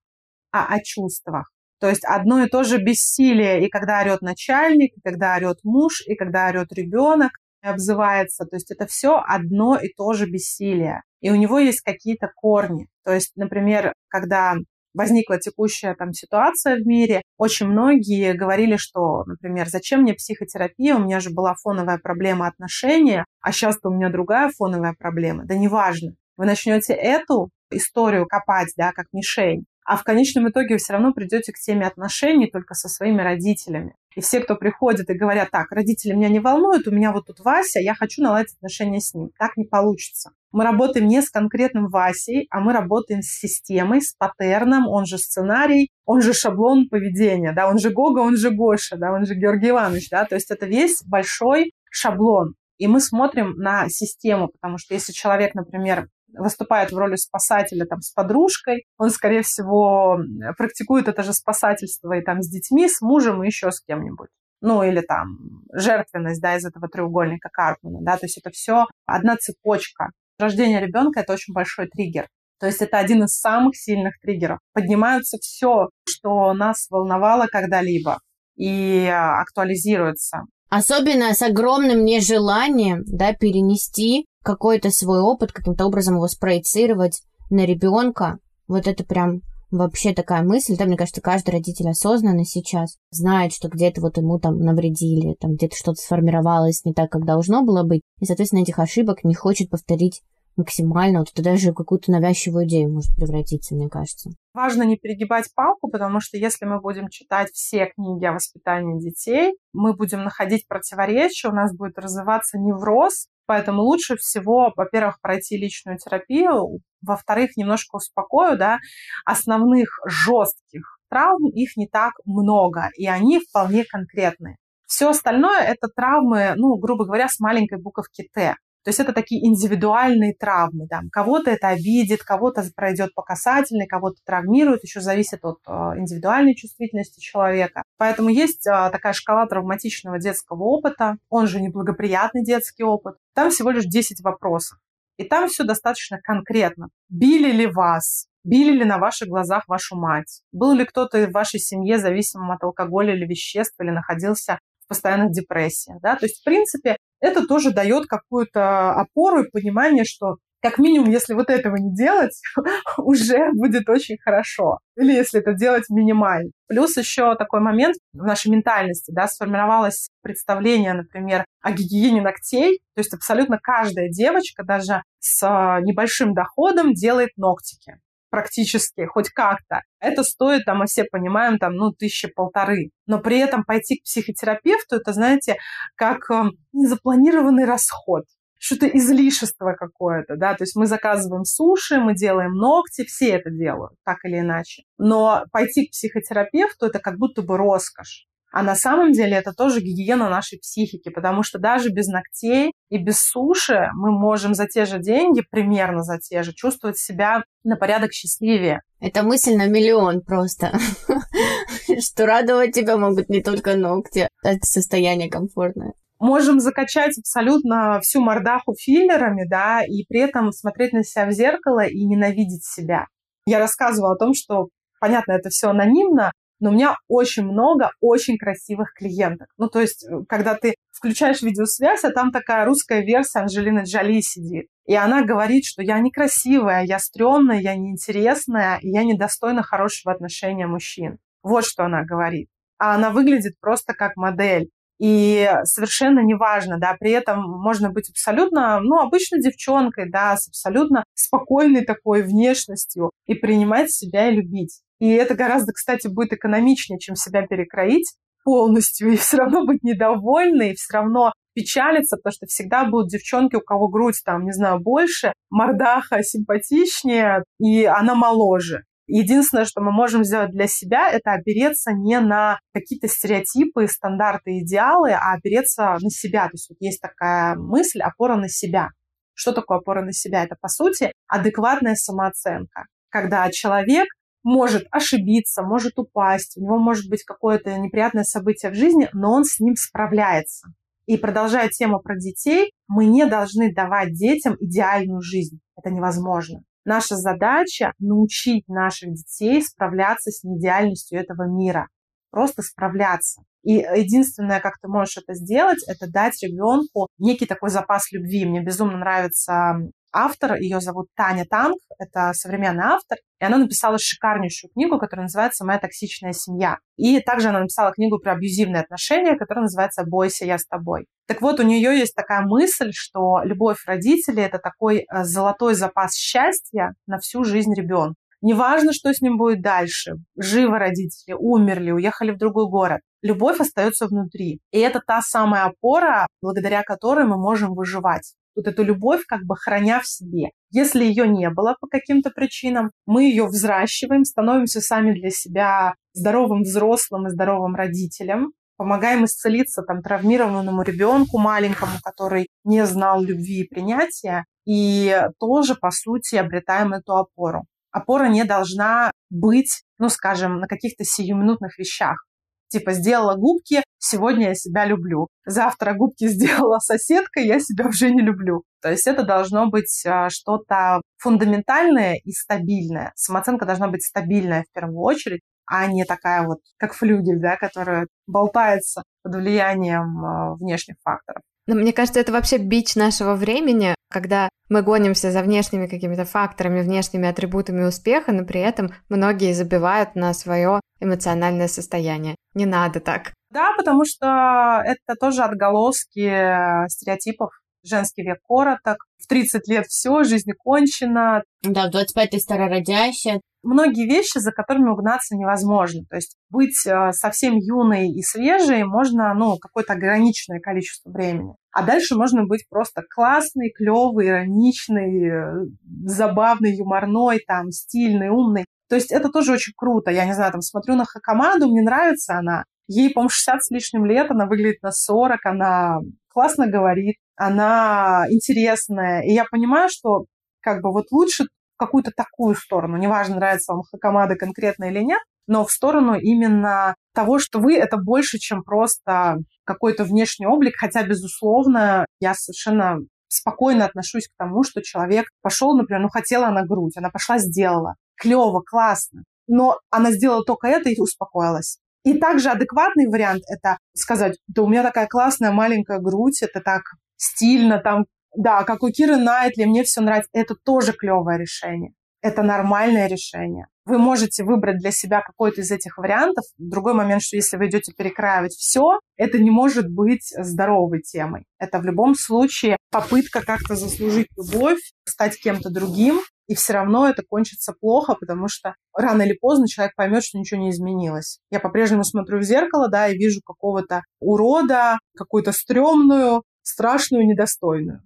а о чувствах. То есть одно и то же бессилие, и когда орет начальник, и когда орет муж, и когда орет ребенок, и обзывается. То есть это все одно и то же бессилие. И у него есть какие-то корни. То есть, например, когда возникла текущая там ситуация в мире, очень многие говорили, что, например, зачем мне психотерапия, у меня же была фоновая проблема отношения, а сейчас у меня другая фоновая проблема. Да неважно. Вы начнете эту историю копать, да, как мишень, а в конечном итоге вы все равно придете к теме отношений только со своими родителями. И все, кто приходит и говорят, так, родители меня не волнуют, у меня вот тут Вася, я хочу наладить отношения с ним. Так не получится. Мы работаем не с конкретным Васей, а мы работаем с системой, с паттерном, он же сценарий, он же шаблон поведения, да, он же Гога, он же Гоша, да, он же Георгий Иванович, да, то есть это весь большой шаблон. И мы смотрим на систему, потому что если человек, например, выступает в роли спасателя там, с подружкой, он, скорее всего, практикует это же спасательство и там с детьми, с мужем и еще с кем-нибудь. Ну, или там жертвенность, да, из этого треугольника Карпмана, да, то есть это все одна цепочка. Рождение ребенка – это очень большой триггер. То есть это один из самых сильных триггеров. Поднимаются все, что нас волновало когда-либо, и актуализируется. Особенно с огромным нежеланием да, перенести какой-то свой опыт, каким-то образом его спроецировать на ребенка. Вот это прям вообще такая мысль, да, мне кажется, каждый родитель осознанный сейчас знает, что где-то вот ему там навредили, там где-то что-то сформировалось не так, как должно было быть, и, соответственно, этих ошибок не хочет повторить максимально, вот это даже какую-то навязчивую идею может превратиться, мне кажется. Важно не перегибать палку, потому что если мы будем читать все книги о воспитании детей, мы будем находить противоречия, у нас будет развиваться невроз, поэтому лучше всего, во-первых, пройти личную терапию, во-вторых, немножко успокою, да, основных жестких травм, их не так много, и они вполне конкретные. Все остальное – это травмы, ну, грубо говоря, с маленькой буковки «Т». То есть это такие индивидуальные травмы. Да. Кого-то это обидит, кого-то пройдет по касательной, кого-то травмирует. Еще зависит от э, индивидуальной чувствительности человека. Поэтому есть э, такая шкала травматичного детского опыта, он же неблагоприятный детский опыт. Там всего лишь 10 вопросов. И там все достаточно конкретно. Били ли вас? Били ли на ваших глазах вашу мать? Был ли кто-то в вашей семье зависимым от алкоголя или веществ, или находился в постоянных депрессиях? Да? То есть, в принципе, это тоже дает какую-то опору и понимание, что как минимум, если вот этого не делать, уже будет очень хорошо. Или если это делать минимально. Плюс еще такой момент в нашей ментальности, да, сформировалось представление, например, о гигиене ногтей. То есть абсолютно каждая девочка, даже с а, небольшим доходом, делает ногтики практически, хоть как-то. Это стоит, там, мы все понимаем, там, ну, тысячи полторы. Но при этом пойти к психотерапевту, это, знаете, как э, незапланированный расход что-то излишество какое-то, да, то есть мы заказываем суши, мы делаем ногти, все это делают, так или иначе. Но пойти к психотерапевту – это как будто бы роскошь. А на самом деле это тоже гигиена нашей психики, потому что даже без ногтей и без суши мы можем за те же деньги, примерно за те же, чувствовать себя на порядок счастливее. Это мысль на миллион просто. Что радовать тебя могут не только ногти, это состояние комфортное можем закачать абсолютно всю мордаху филлерами, да, и при этом смотреть на себя в зеркало и ненавидеть себя. Я рассказывала о том, что, понятно, это все анонимно, но у меня очень много очень красивых клиенток. Ну, то есть, э, когда ты включаешь видеосвязь, а там такая русская версия Анжелины Джоли сидит. И она говорит, что я некрасивая, я стрёмная, я неинтересная, и я недостойна хорошего отношения мужчин. Вот что она говорит. А она выглядит просто как модель. И совершенно неважно, да, при этом можно быть абсолютно, ну, обычной девчонкой, да, с абсолютно спокойной такой внешностью и принимать себя и любить. И это гораздо, кстати, будет экономичнее, чем себя перекроить полностью и все равно быть недовольной, и все равно печалиться, потому что всегда будут девчонки, у кого грудь там, не знаю, больше, мордаха симпатичнее, и она моложе. Единственное, что мы можем сделать для себя, это опереться не на какие-то стереотипы, стандарты, идеалы, а опереться на себя. То есть вот есть такая мысль опора на себя. Что такое опора на себя? Это, по сути, адекватная самооценка. Когда человек может ошибиться, может упасть, у него может быть какое-то неприятное событие в жизни, но он с ним справляется. И продолжая тему про детей, мы не должны давать детям идеальную жизнь. Это невозможно. Наша задача научить наших детей справляться с неидеальностью этого мира. Просто справляться. И единственное, как ты можешь это сделать, это дать ребенку некий такой запас любви. Мне безумно нравится автор, ее зовут Таня Танк, это современный автор, и она написала шикарнейшую книгу, которая называется «Моя токсичная семья». И также она написала книгу про абьюзивные отношения, которая называется «Бойся, я с тобой». Так вот, у нее есть такая мысль, что любовь родителей – это такой э, золотой запас счастья на всю жизнь ребенка. Неважно, что с ним будет дальше. Живы родители, умерли, уехали в другой город. Любовь остается внутри. И это та самая опора, благодаря которой мы можем выживать вот эту любовь как бы храня в себе. Если ее не было по каким-то причинам, мы ее взращиваем, становимся сами для себя здоровым взрослым и здоровым родителем, помогаем исцелиться там травмированному ребенку маленькому, который не знал любви и принятия, и тоже, по сути, обретаем эту опору. Опора не должна быть, ну, скажем, на каких-то сиюминутных вещах. Типа сделала губки, сегодня я себя люблю. Завтра губки сделала соседка, я себя уже не люблю. То есть это должно быть а, что-то фундаментальное и стабильное. Самооценка должна быть стабильная в первую очередь, а не такая вот, как флюгель, да, которая болтается под влиянием а, внешних факторов. Но мне кажется, это вообще бич нашего времени, когда мы гонимся за внешними какими-то факторами, внешними атрибутами успеха, но при этом многие забивают на свое эмоциональное состояние. Не надо так. Да, потому что это тоже отголоски э, стереотипов. Женский век короток, в 30 лет все, жизнь кончена. Да, в 25 ты старородящая. Многие вещи, за которыми угнаться невозможно. То есть быть э, совсем юной и свежей можно, ну, какое-то ограниченное количество времени. А дальше можно быть просто классный, клевый, ироничный, забавный, юморной, там, стильный, умный. То есть это тоже очень круто. Я не знаю, там смотрю на команду, мне нравится она. Ей, по-моему, 60 с лишним лет, она выглядит на 40, она классно говорит, она интересная. И я понимаю, что как бы вот лучше какую-то такую сторону, неважно, нравится вам команда конкретно или нет, но в сторону именно того, что вы это больше, чем просто какой-то внешний облик, хотя, безусловно, я совершенно спокойно отношусь к тому, что человек пошел, например, ну, хотела она грудь, она пошла, сделала. Клево, классно. Но она сделала только это и успокоилась. И также адекватный вариант – это сказать, да у меня такая классная маленькая грудь, это так стильно, там, да, как у Киры Найтли, мне все нравится. Это тоже клевое решение. Это нормальное решение. Вы можете выбрать для себя какой-то из этих вариантов. Другой момент, что если вы идете перекраивать все, это не может быть здоровой темой. Это в любом случае попытка как-то заслужить любовь, стать кем-то другим, и все равно это кончится плохо, потому что рано или поздно человек поймет, что ничего не изменилось. Я по-прежнему смотрю в зеркало, да, и вижу какого-то урода, какую-то стрёмную, страшную, недостойную.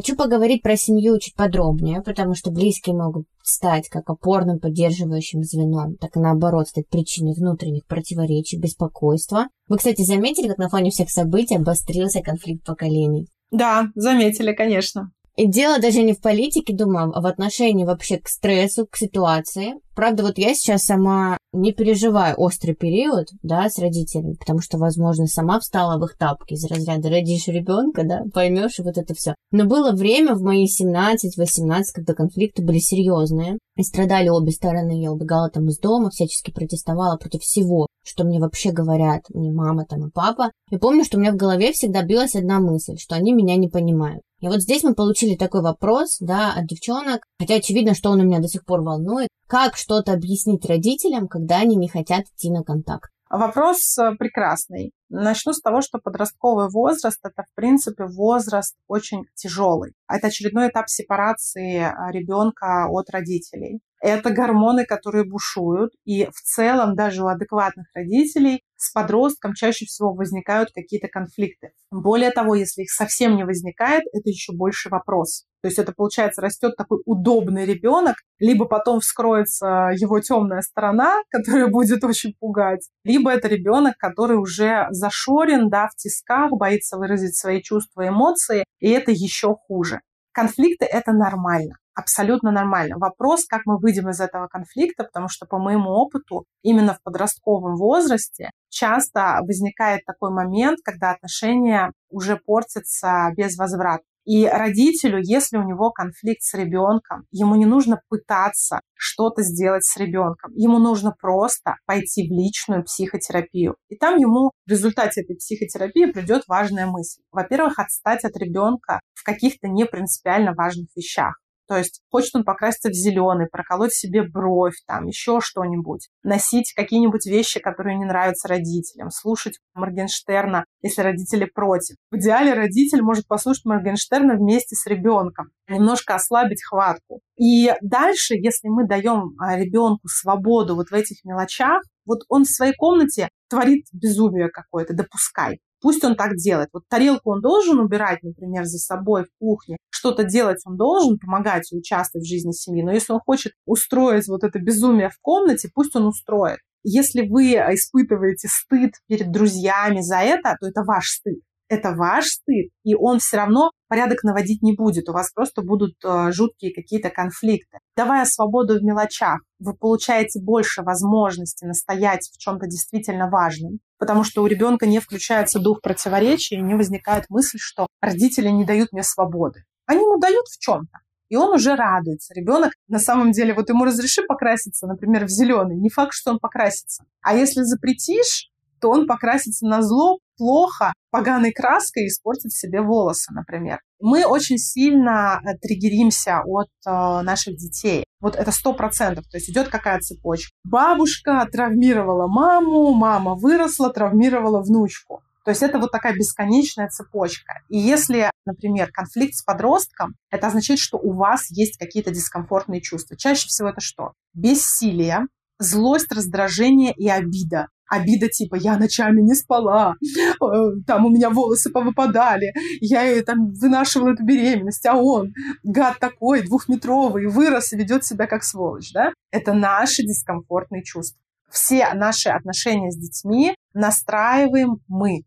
Хочу поговорить про семью чуть подробнее, потому что близкие могут стать как опорным поддерживающим звеном, так и наоборот стать причиной внутренних противоречий, беспокойства. Вы, кстати, заметили, как на фоне всех событий обострился конфликт поколений? Да, заметили, конечно. И дело даже не в политике, думаю, а в отношении вообще к стрессу, к ситуации. Правда, вот я сейчас сама не переживаю острый период, да, с родителями, потому что, возможно, сама встала в их тапки из разряда родишь ребенка, да, поймешь и вот это все. Но было время в мои 17-18, когда конфликты были серьезные, и страдали обе стороны. Я убегала там из дома, всячески протестовала против всего, что мне вообще говорят, мне мама там и папа. И помню, что у меня в голове всегда билась одна мысль, что они меня не понимают. И вот здесь мы получили такой вопрос, да, от девчонок, хотя очевидно, что он у меня до сих пор волнует. Как что-то объяснить родителям, когда они не хотят идти на контакт? Вопрос э, прекрасный. Начну с того, что подростковый возраст – это, в принципе, возраст очень тяжелый. Это очередной этап сепарации э, ребенка от родителей. Это гормоны, которые бушуют, и в целом даже у адекватных родителей с подростком чаще всего возникают какие-то конфликты. Более того, если их совсем не возникает, это еще больше вопрос. То есть это, получается, растет такой удобный ребенок, либо потом вскроется его темная сторона, которая будет очень пугать, либо это ребенок, который уже зашорен, да, в тисках, боится выразить свои чувства, эмоции, и это еще хуже. Конфликты – это нормально абсолютно нормально. Вопрос, как мы выйдем из этого конфликта, потому что по моему опыту именно в подростковом возрасте часто возникает такой момент, когда отношения уже портятся без возврата. И родителю, если у него конфликт с ребенком, ему не нужно пытаться что-то сделать с ребенком. Ему нужно просто пойти в личную психотерапию. И там ему в результате этой психотерапии придет важная мысль. Во-первых, отстать от ребенка в каких-то не принципиально важных вещах. То есть хочет он покраситься в зеленый, проколоть себе бровь, там еще что-нибудь, носить какие-нибудь вещи, которые не нравятся родителям, слушать Моргенштерна, если родители против. В идеале родитель может послушать Моргенштерна вместе с ребенком, немножко ослабить хватку. И дальше, если мы даем а, ребенку свободу вот в этих мелочах, вот он в своей комнате творит безумие какое-то, допускай. Пусть он так делает. Вот тарелку он должен убирать, например, за собой в кухне. Что-то делать он должен, помогать и участвовать в жизни семьи. Но если он хочет устроить вот это безумие в комнате, пусть он устроит. Если вы испытываете стыд перед друзьями за это, то это ваш стыд это ваш стыд, и он все равно порядок наводить не будет. У вас просто будут э, жуткие какие-то конфликты. Давая свободу в мелочах, вы получаете больше возможности настоять в чем-то действительно важном, потому что у ребенка не включается дух противоречия и не возникает мысль, что родители не дают мне свободы. Они ему дают в чем-то. И он уже радуется. Ребенок, на самом деле, вот ему разреши покраситься, например, в зеленый. Не факт, что он покрасится. А если запретишь, то он покрасится на зло плохо, поганой краской испортит себе волосы, например. Мы очень сильно э, триггеримся от э, наших детей. Вот это сто процентов. То есть идет какая цепочка. Бабушка травмировала маму, мама выросла, травмировала внучку. То есть это вот такая бесконечная цепочка. И если, например, конфликт с подростком, это означает, что у вас есть какие-то дискомфортные чувства. Чаще всего это что? Бессилие, злость, раздражение и обида. Обида типа «я ночами не спала», э, там у меня волосы повыпадали, я там вынашивала эту беременность, а он, гад такой, двухметровый, вырос и ведет себя как сволочь, да? Это наши дискомфортные чувства. Все наши отношения с детьми настраиваем мы.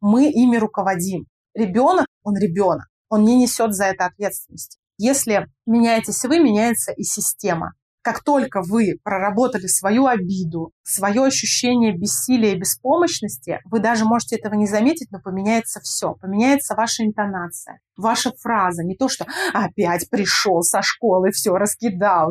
Мы ими руководим. Ребенок, он ребенок, он не несет за это ответственности. Если меняетесь вы, меняется и система. Как только вы проработали свою обиду, свое ощущение бессилия и беспомощности, вы даже можете этого не заметить, но поменяется все. Поменяется ваша интонация, ваша фраза. Не то, что опять пришел со школы, все раскидал,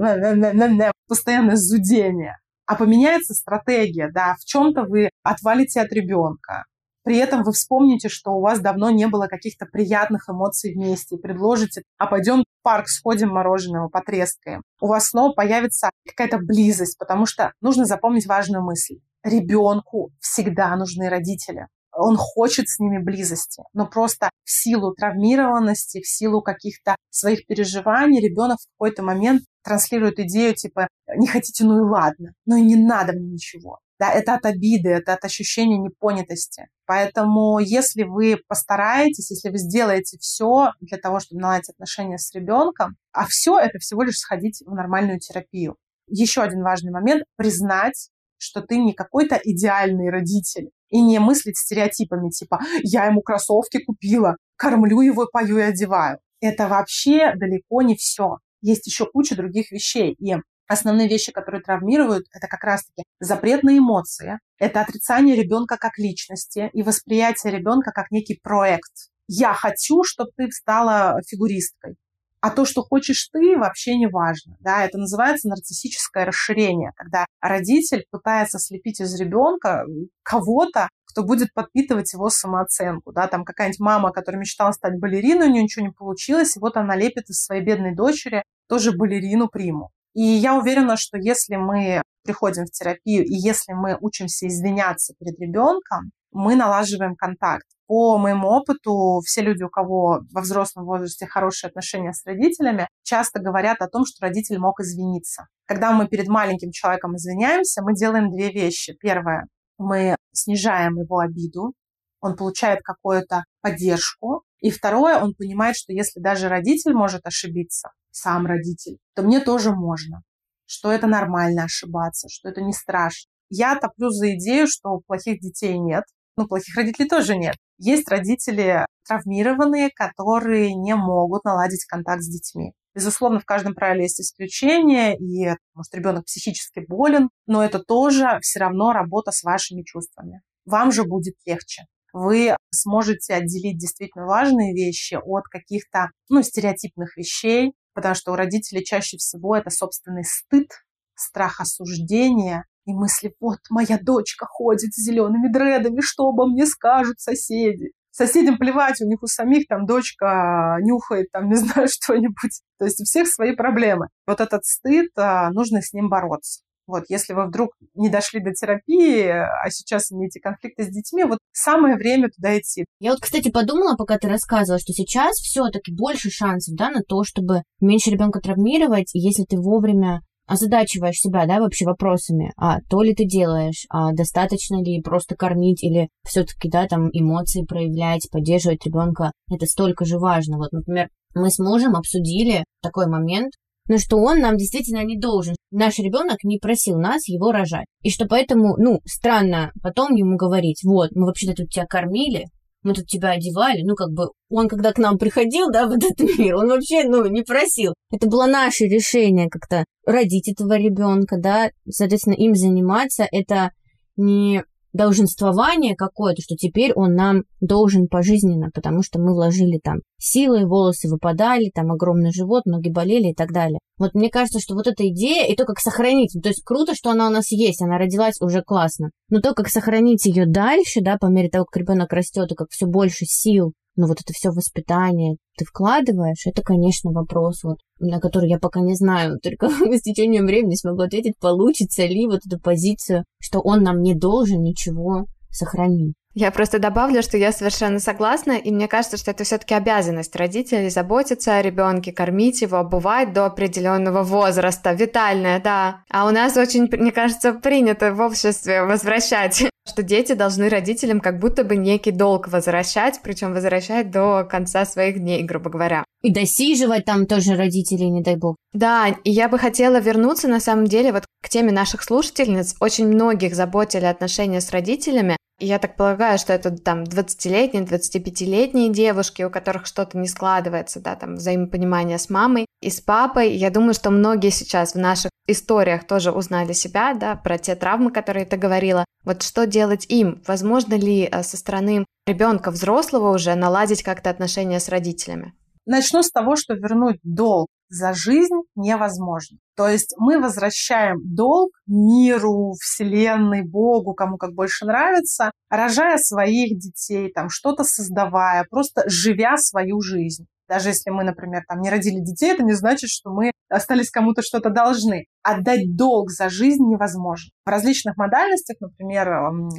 постоянное зудение. А поменяется стратегия, да, в чем-то вы отвалите от ребенка, при этом вы вспомните, что у вас давно не было каких-то приятных эмоций вместе, и предложите, а пойдем в парк, сходим мороженого, потрескаем. У вас снова появится какая-то близость, потому что нужно запомнить важную мысль. Ребенку всегда нужны родители он хочет с ними близости, но просто в силу травмированности, в силу каких-то своих переживаний ребенок в какой-то момент транслирует идею типа «не хотите, ну и ладно, ну и не надо мне ничего». Да, это от обиды, это от ощущения непонятости. Поэтому если вы постараетесь, если вы сделаете все для того, чтобы наладить отношения с ребенком, а все это всего лишь сходить в нормальную терапию. Еще один важный момент – признать, что ты не какой-то идеальный родитель и не мыслить стереотипами типа «я ему кроссовки купила, кормлю его, пою и одеваю». Это вообще далеко не все. Есть еще куча других вещей. И Основные вещи, которые травмируют, это как раз-таки запрет на эмоции, это отрицание ребенка как личности и восприятие ребенка как некий проект. Я хочу, чтобы ты стала фигуристкой. А то, что хочешь ты, вообще не важно. Да? Это называется нарциссическое расширение, когда родитель пытается слепить из ребенка кого-то, кто будет подпитывать его самооценку. Да? Там какая-нибудь мама, которая мечтала стать балериной, у нее ничего не получилось, и вот она лепит из своей бедной дочери тоже балерину приму. И я уверена, что если мы приходим в терапию и если мы учимся извиняться перед ребенком, мы налаживаем контакт. По моему опыту, все люди, у кого во взрослом возрасте хорошие отношения с родителями, часто говорят о том, что родитель мог извиниться. Когда мы перед маленьким человеком извиняемся, мы делаем две вещи. Первое, мы снижаем его обиду, он получает какую-то поддержку. И второе, он понимает, что если даже родитель может ошибиться, сам родитель, то мне тоже можно, что это нормально ошибаться, что это не страшно. Я топлю за идею, что плохих детей нет, ну, плохих родителей тоже нет. Есть родители травмированные, которые не могут наладить контакт с детьми. Безусловно, в каждом правиле есть исключения, и, может, ребенок психически болен, но это тоже все равно работа с вашими чувствами. Вам же будет легче. Вы сможете отделить действительно важные вещи от каких-то, ну, стереотипных вещей, потому что у родителей чаще всего это собственный стыд, страх осуждения и мысли, вот моя дочка ходит с зелеными дредами, что обо мне скажут соседи. Соседям плевать, у них у самих там дочка нюхает, там, не знаю, что-нибудь. То есть у всех свои проблемы. Вот этот стыд, а, нужно с ним бороться. Вот, если вы вдруг не дошли до терапии, а сейчас имеете конфликты с детьми, вот самое время туда идти. Я вот, кстати, подумала, пока ты рассказывала, что сейчас все-таки больше шансов, да, на то, чтобы меньше ребенка травмировать, если ты вовремя озадачиваешь себя, да, вообще вопросами, а то ли ты делаешь, а достаточно ли просто кормить или все-таки, да, там эмоции проявлять, поддерживать ребенка, это столько же важно. Вот, например, мы с мужем обсудили такой момент, но что он нам действительно не должен. Наш ребенок не просил нас его рожать. И что поэтому, ну, странно потом ему говорить, вот, мы вообще-то тут тебя кормили, мы тут тебя одевали, ну, как бы, он когда к нам приходил, да, в этот мир, он вообще, ну, не просил. Это было наше решение как-то родить этого ребенка, да, соответственно, им заниматься, это не долженствование какое-то, что теперь он нам должен пожизненно, потому что мы вложили там силы, волосы выпадали, там огромный живот, ноги болели и так далее. Вот мне кажется, что вот эта идея и то, как сохранить, то есть круто, что она у нас есть, она родилась уже классно, но то, как сохранить ее дальше, да, по мере того, как ребенок растет и как все больше сил но вот это все воспитание ты вкладываешь, это, конечно, вопрос, вот, на который я пока не знаю, только с течением времени смогу ответить, получится ли вот эту позицию, что он нам не должен ничего сохранить. Я просто добавлю, что я совершенно согласна, и мне кажется, что это все-таки обязанность родителей заботиться о ребенке, кормить его, обувать до определенного возраста, витальная, да. А у нас очень, мне кажется, принято в обществе возвращать, что дети должны родителям как будто бы некий долг возвращать, причем возвращать до конца своих дней, грубо говоря. И досиживать там тоже родителей, не дай бог. Да, и я бы хотела вернуться на самом деле вот к теме наших слушательниц. Очень многих заботили отношения с родителями, я так полагаю, что это там 20-летние, 25-летние девушки, у которых что-то не складывается, да, там взаимопонимание с мамой и с папой. Я думаю, что многие сейчас в наших историях тоже узнали себя, да, про те травмы, которые ты говорила. Вот что делать им? Возможно ли э, со стороны ребенка взрослого уже наладить как-то отношения с родителями? Начну с того, что вернуть долг за жизнь невозможно. То есть мы возвращаем долг миру, Вселенной, Богу, кому как больше нравится, рожая своих детей, там что-то создавая, просто живя свою жизнь. Даже если мы, например, там не родили детей, это не значит, что мы остались кому-то что-то должны. Отдать долг за жизнь невозможно. В различных модальностях, например,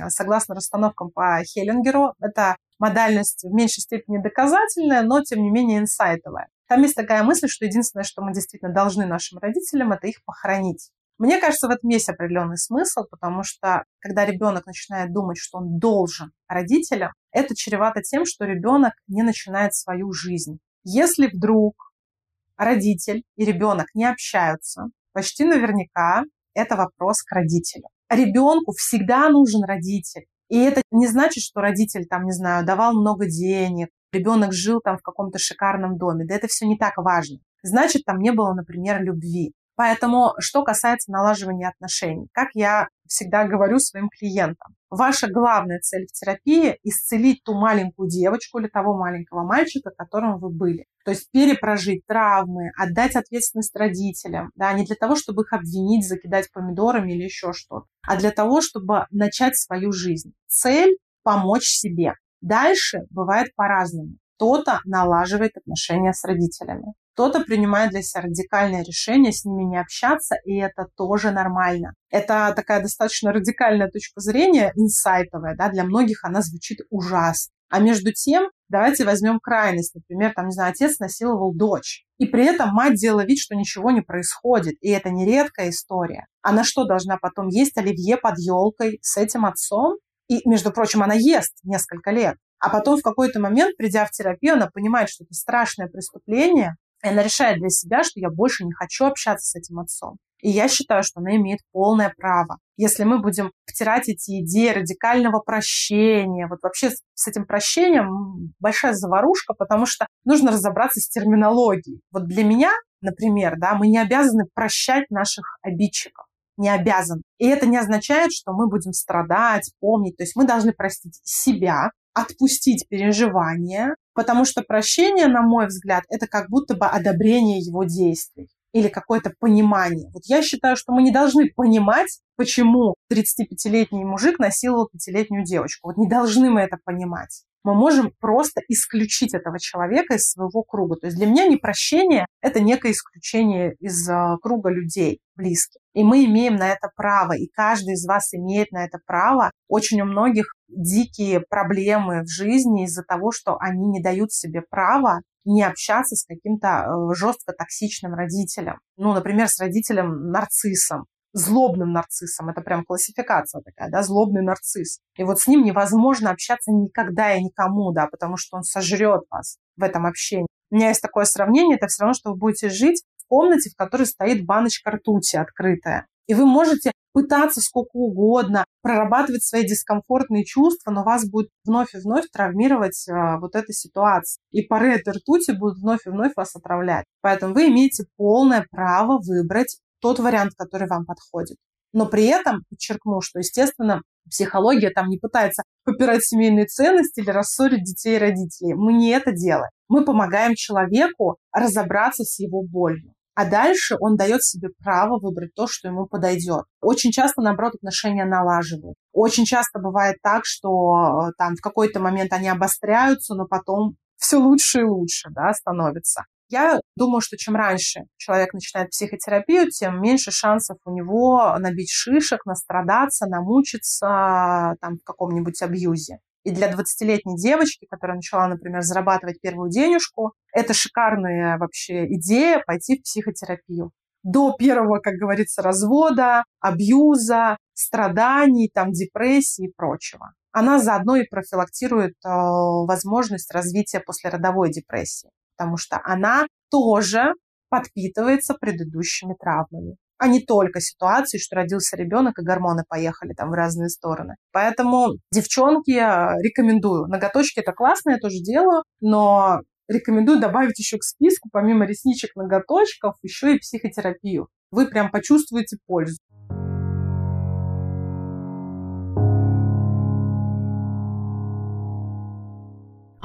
согласно расстановкам по Хеллингеру, это модальность в меньшей степени доказательная, но тем не менее инсайтовая. Там есть такая мысль, что единственное, что мы действительно должны нашим родителям, это их похоронить. Мне кажется, в этом есть определенный смысл, потому что когда ребенок начинает думать, что он должен родителям, это чревато тем, что ребенок не начинает свою жизнь. Если вдруг родитель и ребенок не общаются, почти наверняка это вопрос к родителю. Ребенку всегда нужен родитель. И это не значит, что родитель, там, не знаю, давал много денег, ребенок жил там в каком-то шикарном доме. Да это все не так важно. Значит, там не было, например, любви. Поэтому, что касается налаживания отношений, как я всегда говорю своим клиентам, ваша главная цель в терапии – исцелить ту маленькую девочку или того маленького мальчика, которым вы были. То есть перепрожить травмы, отдать ответственность родителям, да, не для того, чтобы их обвинить, закидать помидорами или еще что-то, а для того, чтобы начать свою жизнь. Цель – помочь себе. Дальше бывает по-разному. Кто-то налаживает отношения с родителями, кто-то принимает для себя радикальное решение с ними не общаться, и это тоже нормально. Это такая достаточно радикальная точка зрения, инсайтовая, да, для многих она звучит ужасно. А между тем, давайте возьмем крайность. Например, там, не знаю, отец насиловал дочь. И при этом мать делала вид, что ничего не происходит. И это не редкая история. Она что, должна потом есть оливье под елкой с этим отцом? И, между прочим, она ест несколько лет. А потом в какой-то момент, придя в терапию, она понимает, что это страшное преступление, и она решает для себя, что я больше не хочу общаться с этим отцом. И я считаю, что она имеет полное право. Если мы будем втирать эти идеи радикального прощения, вот вообще с этим прощением большая заварушка, потому что нужно разобраться с терминологией. Вот для меня, например, да, мы не обязаны прощать наших обидчиков не обязан. И это не означает, что мы будем страдать, помнить. То есть мы должны простить себя, отпустить переживания, потому что прощение, на мой взгляд, это как будто бы одобрение его действий или какое-то понимание. Вот я считаю, что мы не должны понимать, почему 35-летний мужик насиловал пятилетнюю девочку. Вот не должны мы это понимать мы можем просто исключить этого человека из своего круга. То есть для меня непрощение – это некое исключение из а, круга людей близких. И мы имеем на это право, и каждый из вас имеет на это право. Очень у многих дикие проблемы в жизни из-за того, что они не дают себе права не общаться с каким-то э, жестко токсичным родителем. Ну, например, с родителем-нарциссом злобным нарциссом. Это прям классификация такая, да, злобный нарцисс. И вот с ним невозможно общаться никогда и никому, да, потому что он сожрет вас в этом общении. У меня есть такое сравнение, это все равно, что вы будете жить в комнате, в которой стоит баночка ртути открытая. И вы можете пытаться сколько угодно прорабатывать свои дискомфортные чувства, но вас будет вновь и вновь травмировать а, вот эта ситуация. И пары этой ртути будут вновь и вновь вас отравлять. Поэтому вы имеете полное право выбрать тот вариант, который вам подходит. Но при этом подчеркну, что, естественно, психология там не пытается попирать семейные ценности или рассорить детей и родителей. Мы не это делаем. Мы помогаем человеку разобраться с его болью. А дальше он дает себе право выбрать то, что ему подойдет. Очень часто, наоборот, отношения налаживают. Очень часто бывает так, что э, там в какой-то момент они обостряются, но потом все лучше и лучше да, становится. Я думаю, что чем раньше человек начинает психотерапию, тем меньше шансов у него набить шишек, настрадаться, намучиться там в каком-нибудь абьюзе. И для 20-летней девочки, которая начала, например, зарабатывать первую денежку, это шикарная вообще идея пойти в психотерапию. До первого, как говорится, развода, абьюза, страданий, там, депрессии и прочего. Она заодно и профилактирует э, возможность развития послеродовой депрессии, потому что она тоже подпитывается предыдущими травмами а не только ситуации, что родился ребенок и гормоны поехали там в разные стороны. Поэтому, девчонки, рекомендую. Ноготочки это классно, я тоже делаю, но рекомендую добавить еще к списку, помимо ресничек, ноготочков, еще и психотерапию. Вы прям почувствуете пользу.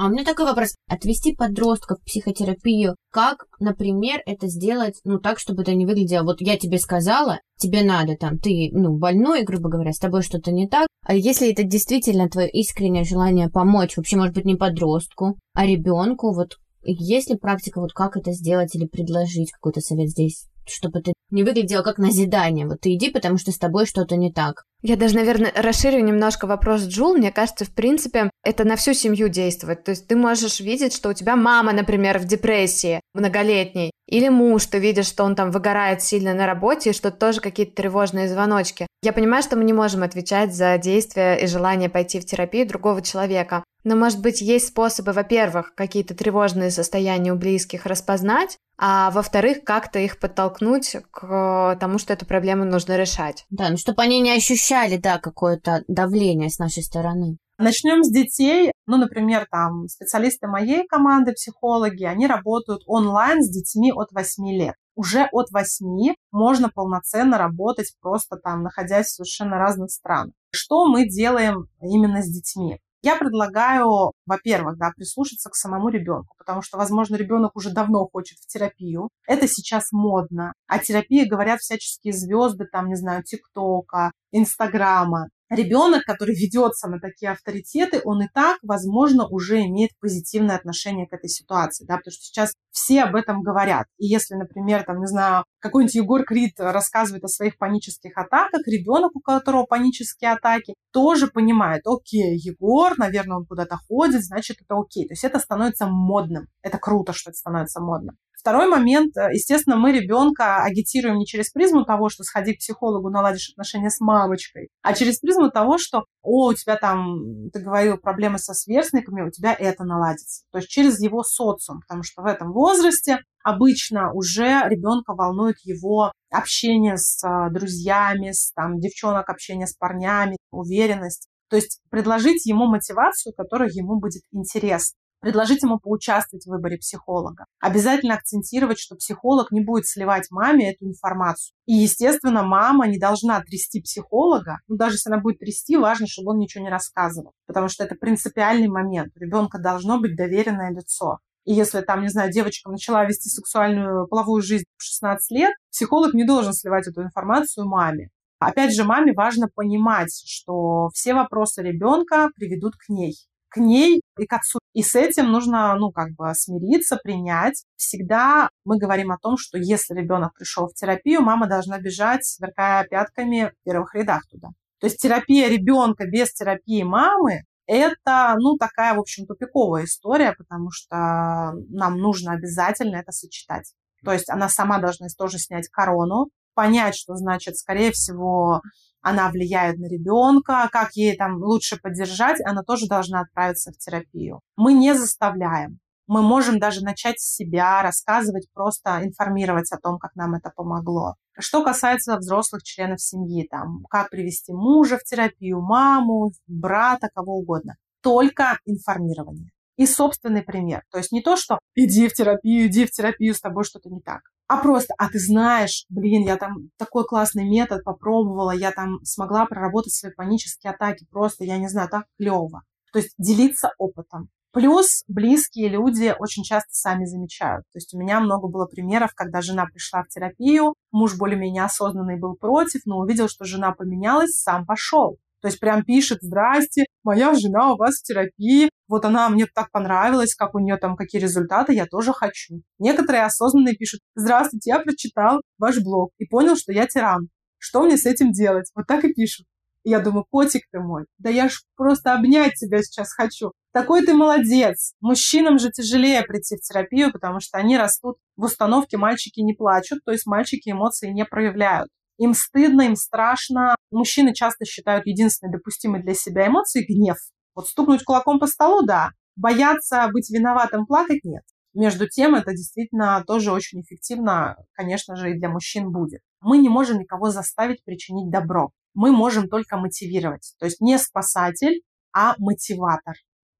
А у меня такой вопрос. Отвести подростков в психотерапию, как, например, это сделать, ну, так, чтобы это не выглядело, вот я тебе сказала, тебе надо там, ты, ну, больной, грубо говоря, с тобой что-то не так, а если это действительно твое искреннее желание помочь, вообще, может быть, не подростку, а ребенку, вот есть ли практика, вот как это сделать или предложить какой-то совет здесь? Чтобы это не выглядело как назидание. Вот ты иди, потому что с тобой что-то не так. Я даже, наверное, расширю немножко вопрос Джул. Мне кажется, в принципе, это на всю семью действует. То есть ты можешь видеть, что у тебя мама, например, в депрессии многолетней, или муж, ты видишь, что он там выгорает сильно на работе, и что тоже какие-то тревожные звоночки. Я понимаю, что мы не можем отвечать за действия и желание пойти в терапию другого человека. Но, может быть, есть способы, во-первых, какие-то тревожные состояния у близких распознать, а во-вторых, как-то их подтолкнуть к тому, что эту проблему нужно решать. Да, ну чтобы они не ощущали, да, какое-то давление с нашей стороны. Начнем с детей. Ну, например, там специалисты моей команды, психологи, они работают онлайн с детьми от 8 лет. Уже от 8 можно полноценно работать просто там, находясь в совершенно разных странах. Что мы делаем именно с детьми? Я предлагаю, во-первых, да, прислушаться к самому ребенку, потому что, возможно, ребенок уже давно хочет в терапию. Это сейчас модно. О терапии говорят всяческие звезды, там, не знаю, ТикТока, Инстаграма ребенок, который ведется на такие авторитеты, он и так, возможно, уже имеет позитивное отношение к этой ситуации, да, потому что сейчас все об этом говорят. И если, например, там, не знаю, какой-нибудь Егор Крид рассказывает о своих панических атаках, ребенок, у которого панические атаки, тоже понимает, окей, Егор, наверное, он куда-то ходит, значит, это окей. То есть это становится модным. Это круто, что это становится модным. Второй момент, э, естественно, мы ребенка агитируем не через призму того, что сходи к психологу, наладишь отношения с мамочкой, а через призму того, что, о, у тебя там, ты говорил, проблемы со сверстниками, у тебя это наладится. То есть через его социум, потому что в этом возрасте обычно уже ребенка волнует его общение с э, друзьями, с там, девчонок, общение с парнями, уверенность. То есть предложить ему мотивацию, которая ему будет интересна предложить ему поучаствовать в выборе психолога. Обязательно акцентировать, что психолог не будет сливать маме эту информацию. И, естественно, мама не должна трясти психолога. Ну, даже если она будет трясти, важно, чтобы он ничего не рассказывал. Потому что это принципиальный момент. У ребенка должно быть доверенное лицо. И если там, не знаю, девочка начала вести сексуальную половую жизнь в 16 лет, психолог не должен сливать эту информацию маме. Опять же, маме важно понимать, что все вопросы ребенка приведут к ней к ней и к отцу. И с этим нужно, ну, как бы смириться, принять. Всегда мы говорим о том, что если ребенок пришел в терапию, мама должна бежать, сверкая пятками в первых рядах туда. То есть терапия ребенка без терапии мамы это, ну, такая, в общем, тупиковая история, потому что нам нужно обязательно это сочетать. То есть она сама должна тоже снять корону, понять, что значит, скорее всего, она влияет на ребенка, как ей там лучше поддержать, она тоже должна отправиться в терапию. Мы не заставляем. Мы можем даже начать с себя, рассказывать, просто информировать о том, как нам это помогло. Что касается взрослых членов семьи, там, как привести мужа в терапию, маму, брата, кого угодно. Только информирование и собственный пример. То есть не то, что иди в терапию, иди в терапию, с тобой что-то не так. А просто, а ты знаешь, блин, я там такой классный метод попробовала, я там смогла проработать свои панические атаки, просто, я не знаю, так клево. То есть делиться опытом. Плюс близкие люди очень часто сами замечают. То есть у меня много было примеров, когда жена пришла в терапию, муж более-менее осознанный был против, но увидел, что жена поменялась, сам пошел. То есть прям пишет, здрасте, моя жена у вас в терапии, вот она мне так понравилась, как у нее там какие результаты, я тоже хочу. Некоторые осознанные пишут, здравствуйте, я прочитал ваш блог и понял, что я тиран. Что мне с этим делать? Вот так и пишут. Я думаю, котик ты мой, да я ж просто обнять тебя сейчас хочу. Такой ты молодец. Мужчинам же тяжелее прийти в терапию, потому что они растут в установке «мальчики не плачут», то есть мальчики эмоции не проявляют. Им стыдно, им страшно. Мужчины часто считают единственной допустимой для себя эмоцией гнев. Вот стукнуть кулаком по столу – да. Бояться быть виноватым, плакать – нет. Между тем, это действительно тоже очень эффективно, конечно же, и для мужчин будет. Мы не можем никого заставить причинить добро. Мы можем только мотивировать. То есть не спасатель, а мотиватор.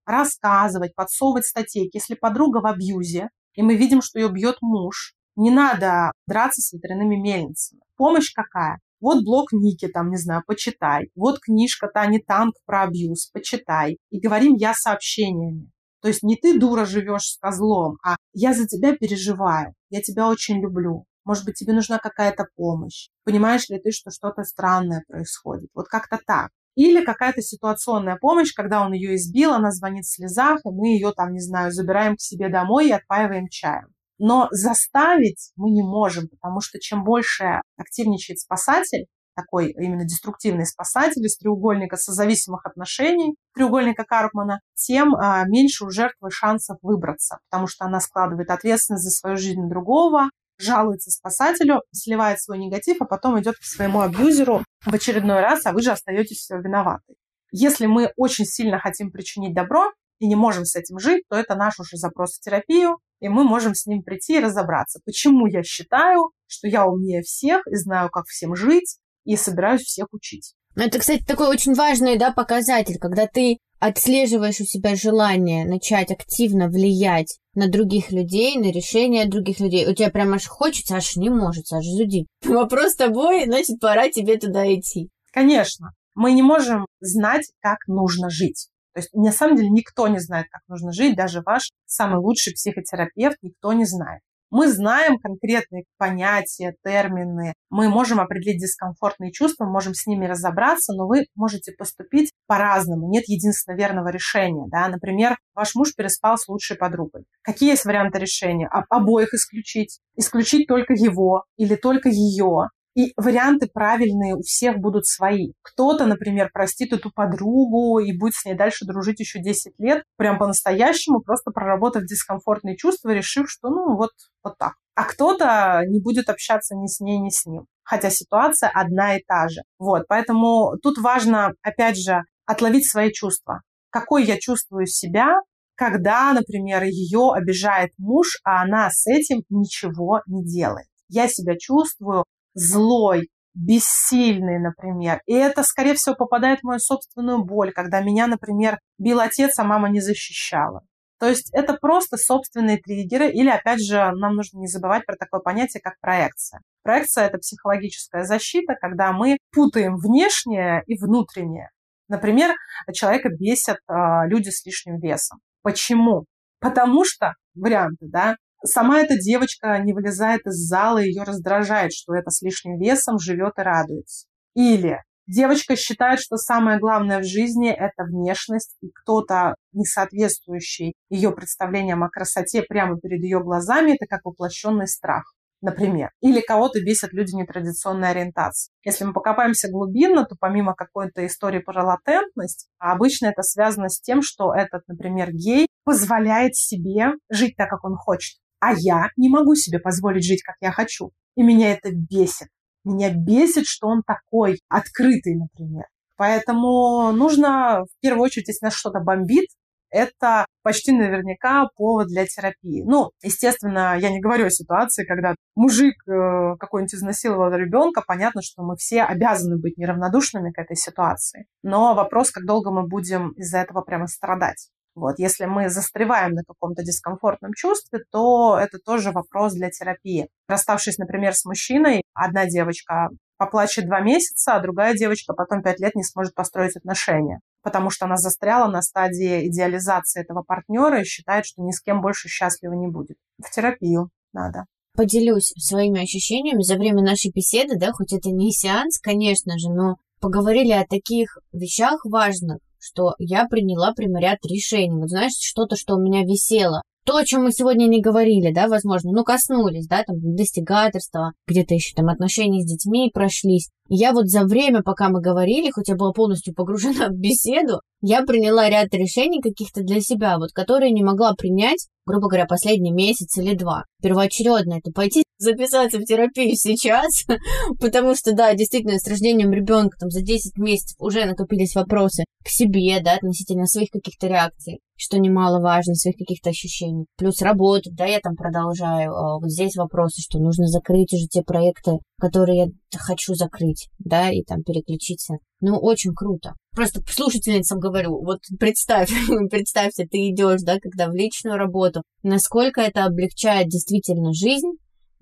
Рассказывать, подсовывать статейки. Если подруга в абьюзе, и мы видим, что ее бьет муж, не надо драться с ветряными мельницами. Помощь какая? Вот блог Ники, там, не знаю, почитай. Вот книжка Тани Танк про абьюз, почитай. И говорим я сообщениями. То есть не ты, дура, живешь с козлом, а я за тебя переживаю, я тебя очень люблю. Может быть, тебе нужна какая-то помощь. Понимаешь ли ты, что что-то странное происходит? Вот как-то так. Или какая-то ситуационная помощь, когда он ее избил, она звонит в слезах, и мы ее там, не знаю, забираем к себе домой и отпаиваем чаем. Но заставить мы не можем, потому что чем больше активничает спасатель, такой именно деструктивный спасатель из треугольника созависимых отношений, треугольника Карпмана, тем а, меньше у жертвы шансов выбраться, потому что она складывает ответственность за свою жизнь другого, жалуется спасателю, сливает свой негатив, а потом идет к своему абьюзеру в очередной раз, а вы же остаетесь виноваты. Если мы очень сильно хотим причинить добро и не можем с этим жить, то это наш уже запрос в терапию, и мы можем с ним прийти и разобраться, почему я считаю, что я умнее всех и знаю, как всем жить, и собираюсь всех учить. Ну, это, кстати, такой очень важный да, показатель, когда ты отслеживаешь у себя желание начать активно влиять на других людей, на решения других людей. У тебя прям аж хочется, аж не может, аж зудит. Вопрос с тобой, значит, пора тебе туда идти. Конечно. Мы не можем знать, как нужно жить. То есть, на самом деле, никто не знает, как нужно жить, даже ваш самый лучший психотерапевт, никто не знает. Мы знаем конкретные понятия, термины, мы можем определить дискомфортные чувства, можем с ними разобраться, но вы можете поступить по-разному. Нет единственно верного решения. Да? Например, ваш муж переспал с лучшей подругой. Какие есть варианты решения? Обоих исключить? Исключить только его или только ее? И варианты правильные у всех будут свои. Кто-то, например, простит эту подругу и будет с ней дальше дружить еще 10 лет, прям по-настоящему, просто проработав дискомфортные чувства, решив, что ну вот, вот так. А кто-то не будет общаться ни с ней, ни с ним. Хотя ситуация одна и та же. Вот, поэтому тут важно, опять же, отловить свои чувства. Какой я чувствую себя, когда, например, ее обижает муж, а она с этим ничего не делает. Я себя чувствую злой, бессильный, например. И это, скорее всего, попадает в мою собственную боль, когда меня, например, бил отец, а мама не защищала. То есть это просто собственные триггеры, или, опять же, нам нужно не забывать про такое понятие, как проекция. Проекция – это психологическая защита, когда мы путаем внешнее и внутреннее. Например, человека бесят э, люди с лишним весом. Почему? Потому что, варианты, да, Сама эта девочка не вылезает из зала, ее раздражает, что это с лишним весом живет и радуется. Или девочка считает, что самое главное в жизни – это внешность, и кто-то, не соответствующий ее представлениям о красоте прямо перед ее глазами, это как воплощенный страх например. Или кого-то бесят люди нетрадиционной ориентации. Если мы покопаемся глубинно, то помимо какой-то истории про латентность, обычно это связано с тем, что этот, например, гей позволяет себе жить так, как он хочет а я не могу себе позволить жить, как я хочу. И меня это бесит. Меня бесит, что он такой открытый, например. Поэтому нужно, в первую очередь, если нас что-то бомбит, это почти наверняка повод для терапии. Ну, естественно, я не говорю о ситуации, когда мужик э, какой-нибудь изнасиловал ребенка. Понятно, что мы все обязаны быть неравнодушными к этой ситуации. Но вопрос, как долго мы будем из-за этого прямо страдать. Вот, если мы застреваем на каком-то дискомфортном чувстве, то это тоже вопрос для терапии. Расставшись, например, с мужчиной, одна девочка поплачет два месяца, а другая девочка потом пять лет не сможет построить отношения, потому что она застряла на стадии идеализации этого партнера и считает, что ни с кем больше счастлива не будет. В терапию надо. Поделюсь своими ощущениями за время нашей беседы, да, хоть это не сеанс, конечно же, но поговорили о таких вещах важных, что я приняла прямо ряд решений. Вот знаешь, что-то, что у меня висело то, о чем мы сегодня не говорили, да, возможно, ну, коснулись, да, там, достигательства, где-то еще там отношения с детьми прошлись. Я вот за время, пока мы говорили, хоть я была полностью погружена в беседу, я приняла ряд решений каких-то для себя, вот, которые не могла принять, грубо говоря, последний месяц или два. Первоочередно это пойти записаться в терапию сейчас, потому что, да, действительно, с рождением ребенка там за 10 месяцев уже накопились вопросы к себе, да, относительно своих каких-то реакций, что немаловажно, своих каких-то ощущений. Плюс работать, да, я там продолжаю. А вот здесь вопросы, что нужно закрыть уже те проекты, которые я хочу закрыть, да, и там переключиться. Ну, очень круто. Просто слушательницам говорю, вот представь, представьте, ты идешь, да, когда в личную работу, насколько это облегчает действительно жизнь,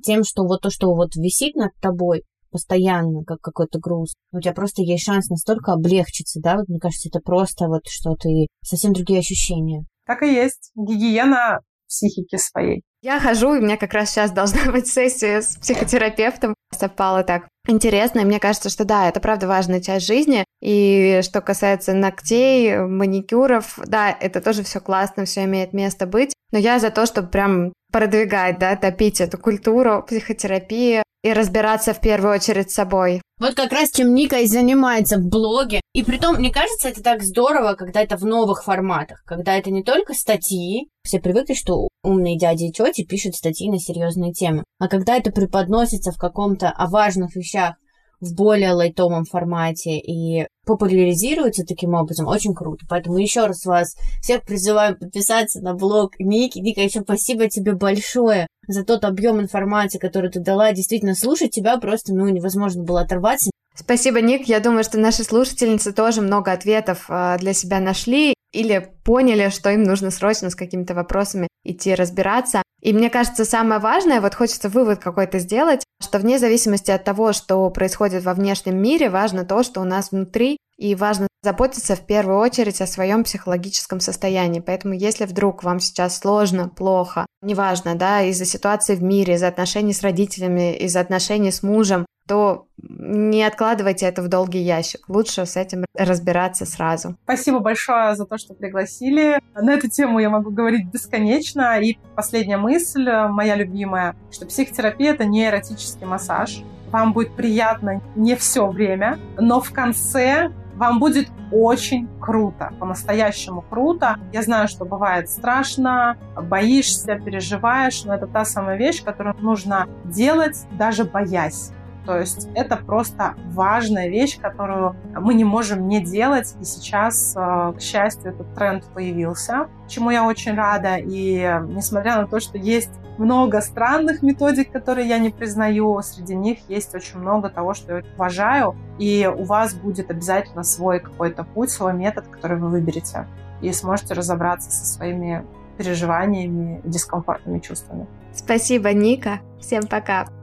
тем, что вот то, что вот висит над тобой постоянно, как какой-то груз, у тебя просто есть шанс настолько облегчиться, да, вот мне кажется, это просто вот что ты, совсем другие ощущения. Так и есть. Гигиена психики своей. Я хожу, и у меня как раз сейчас должна быть сессия с психотерапевтом. Совпало так интересно, и мне кажется, что да, это правда важная часть жизни. И что касается ногтей, маникюров, да, это тоже все классно, все имеет место быть. Но я за то, чтобы прям продвигать, да, топить эту культуру психотерапии и разбираться в первую очередь с собой. Вот как раз чем Ника и занимается в блоге. И при том, мне кажется, это так здорово, когда это в новых форматах, когда это не только статьи, все привыкли, что умные дяди и тети пишут статьи на серьезные темы, а когда это преподносится в каком-то о важных вещах, в более лайтовом формате и популяризируется таким образом, очень круто. Поэтому еще раз вас всех призываю подписаться на блог Ники. Ника, еще спасибо тебе большое за тот объем информации, который ты дала. Действительно, слушать тебя просто ну, невозможно было оторваться. Спасибо, Ник. Я думаю, что наши слушательницы тоже много ответов э, для себя нашли или поняли, что им нужно срочно с какими-то вопросами идти разбираться. И мне кажется, самое важное, вот хочется вывод какой-то сделать, что вне зависимости от того, что происходит во внешнем мире, важно то, что у нас внутри, и важно заботиться в первую очередь о своем психологическом состоянии. Поэтому если вдруг вам сейчас сложно, плохо, неважно, да, из-за ситуации в мире, из-за отношений с родителями, из-за отношений с мужем, то не откладывайте это в долгий ящик. Лучше с этим разбираться сразу. Спасибо большое за то, что пригласили. На эту тему я могу говорить бесконечно. И последняя мысль, моя любимая, что психотерапия — это не эротический массаж. Вам будет приятно не все время, но в конце вам будет очень круто, по-настоящему круто. Я знаю, что бывает страшно, боишься, переживаешь, но это та самая вещь, которую нужно делать, даже боясь. То есть это просто важная вещь, которую мы не можем не делать. И сейчас, э, к счастью, этот тренд появился, чему я очень рада. И несмотря на то, что есть много странных методик, которые я не признаю, среди них есть очень много того, что я уважаю. И у вас будет обязательно свой какой-то путь, свой метод, который вы выберете. И сможете разобраться со своими переживаниями, дискомфортными чувствами. Спасибо, Ника. Всем пока.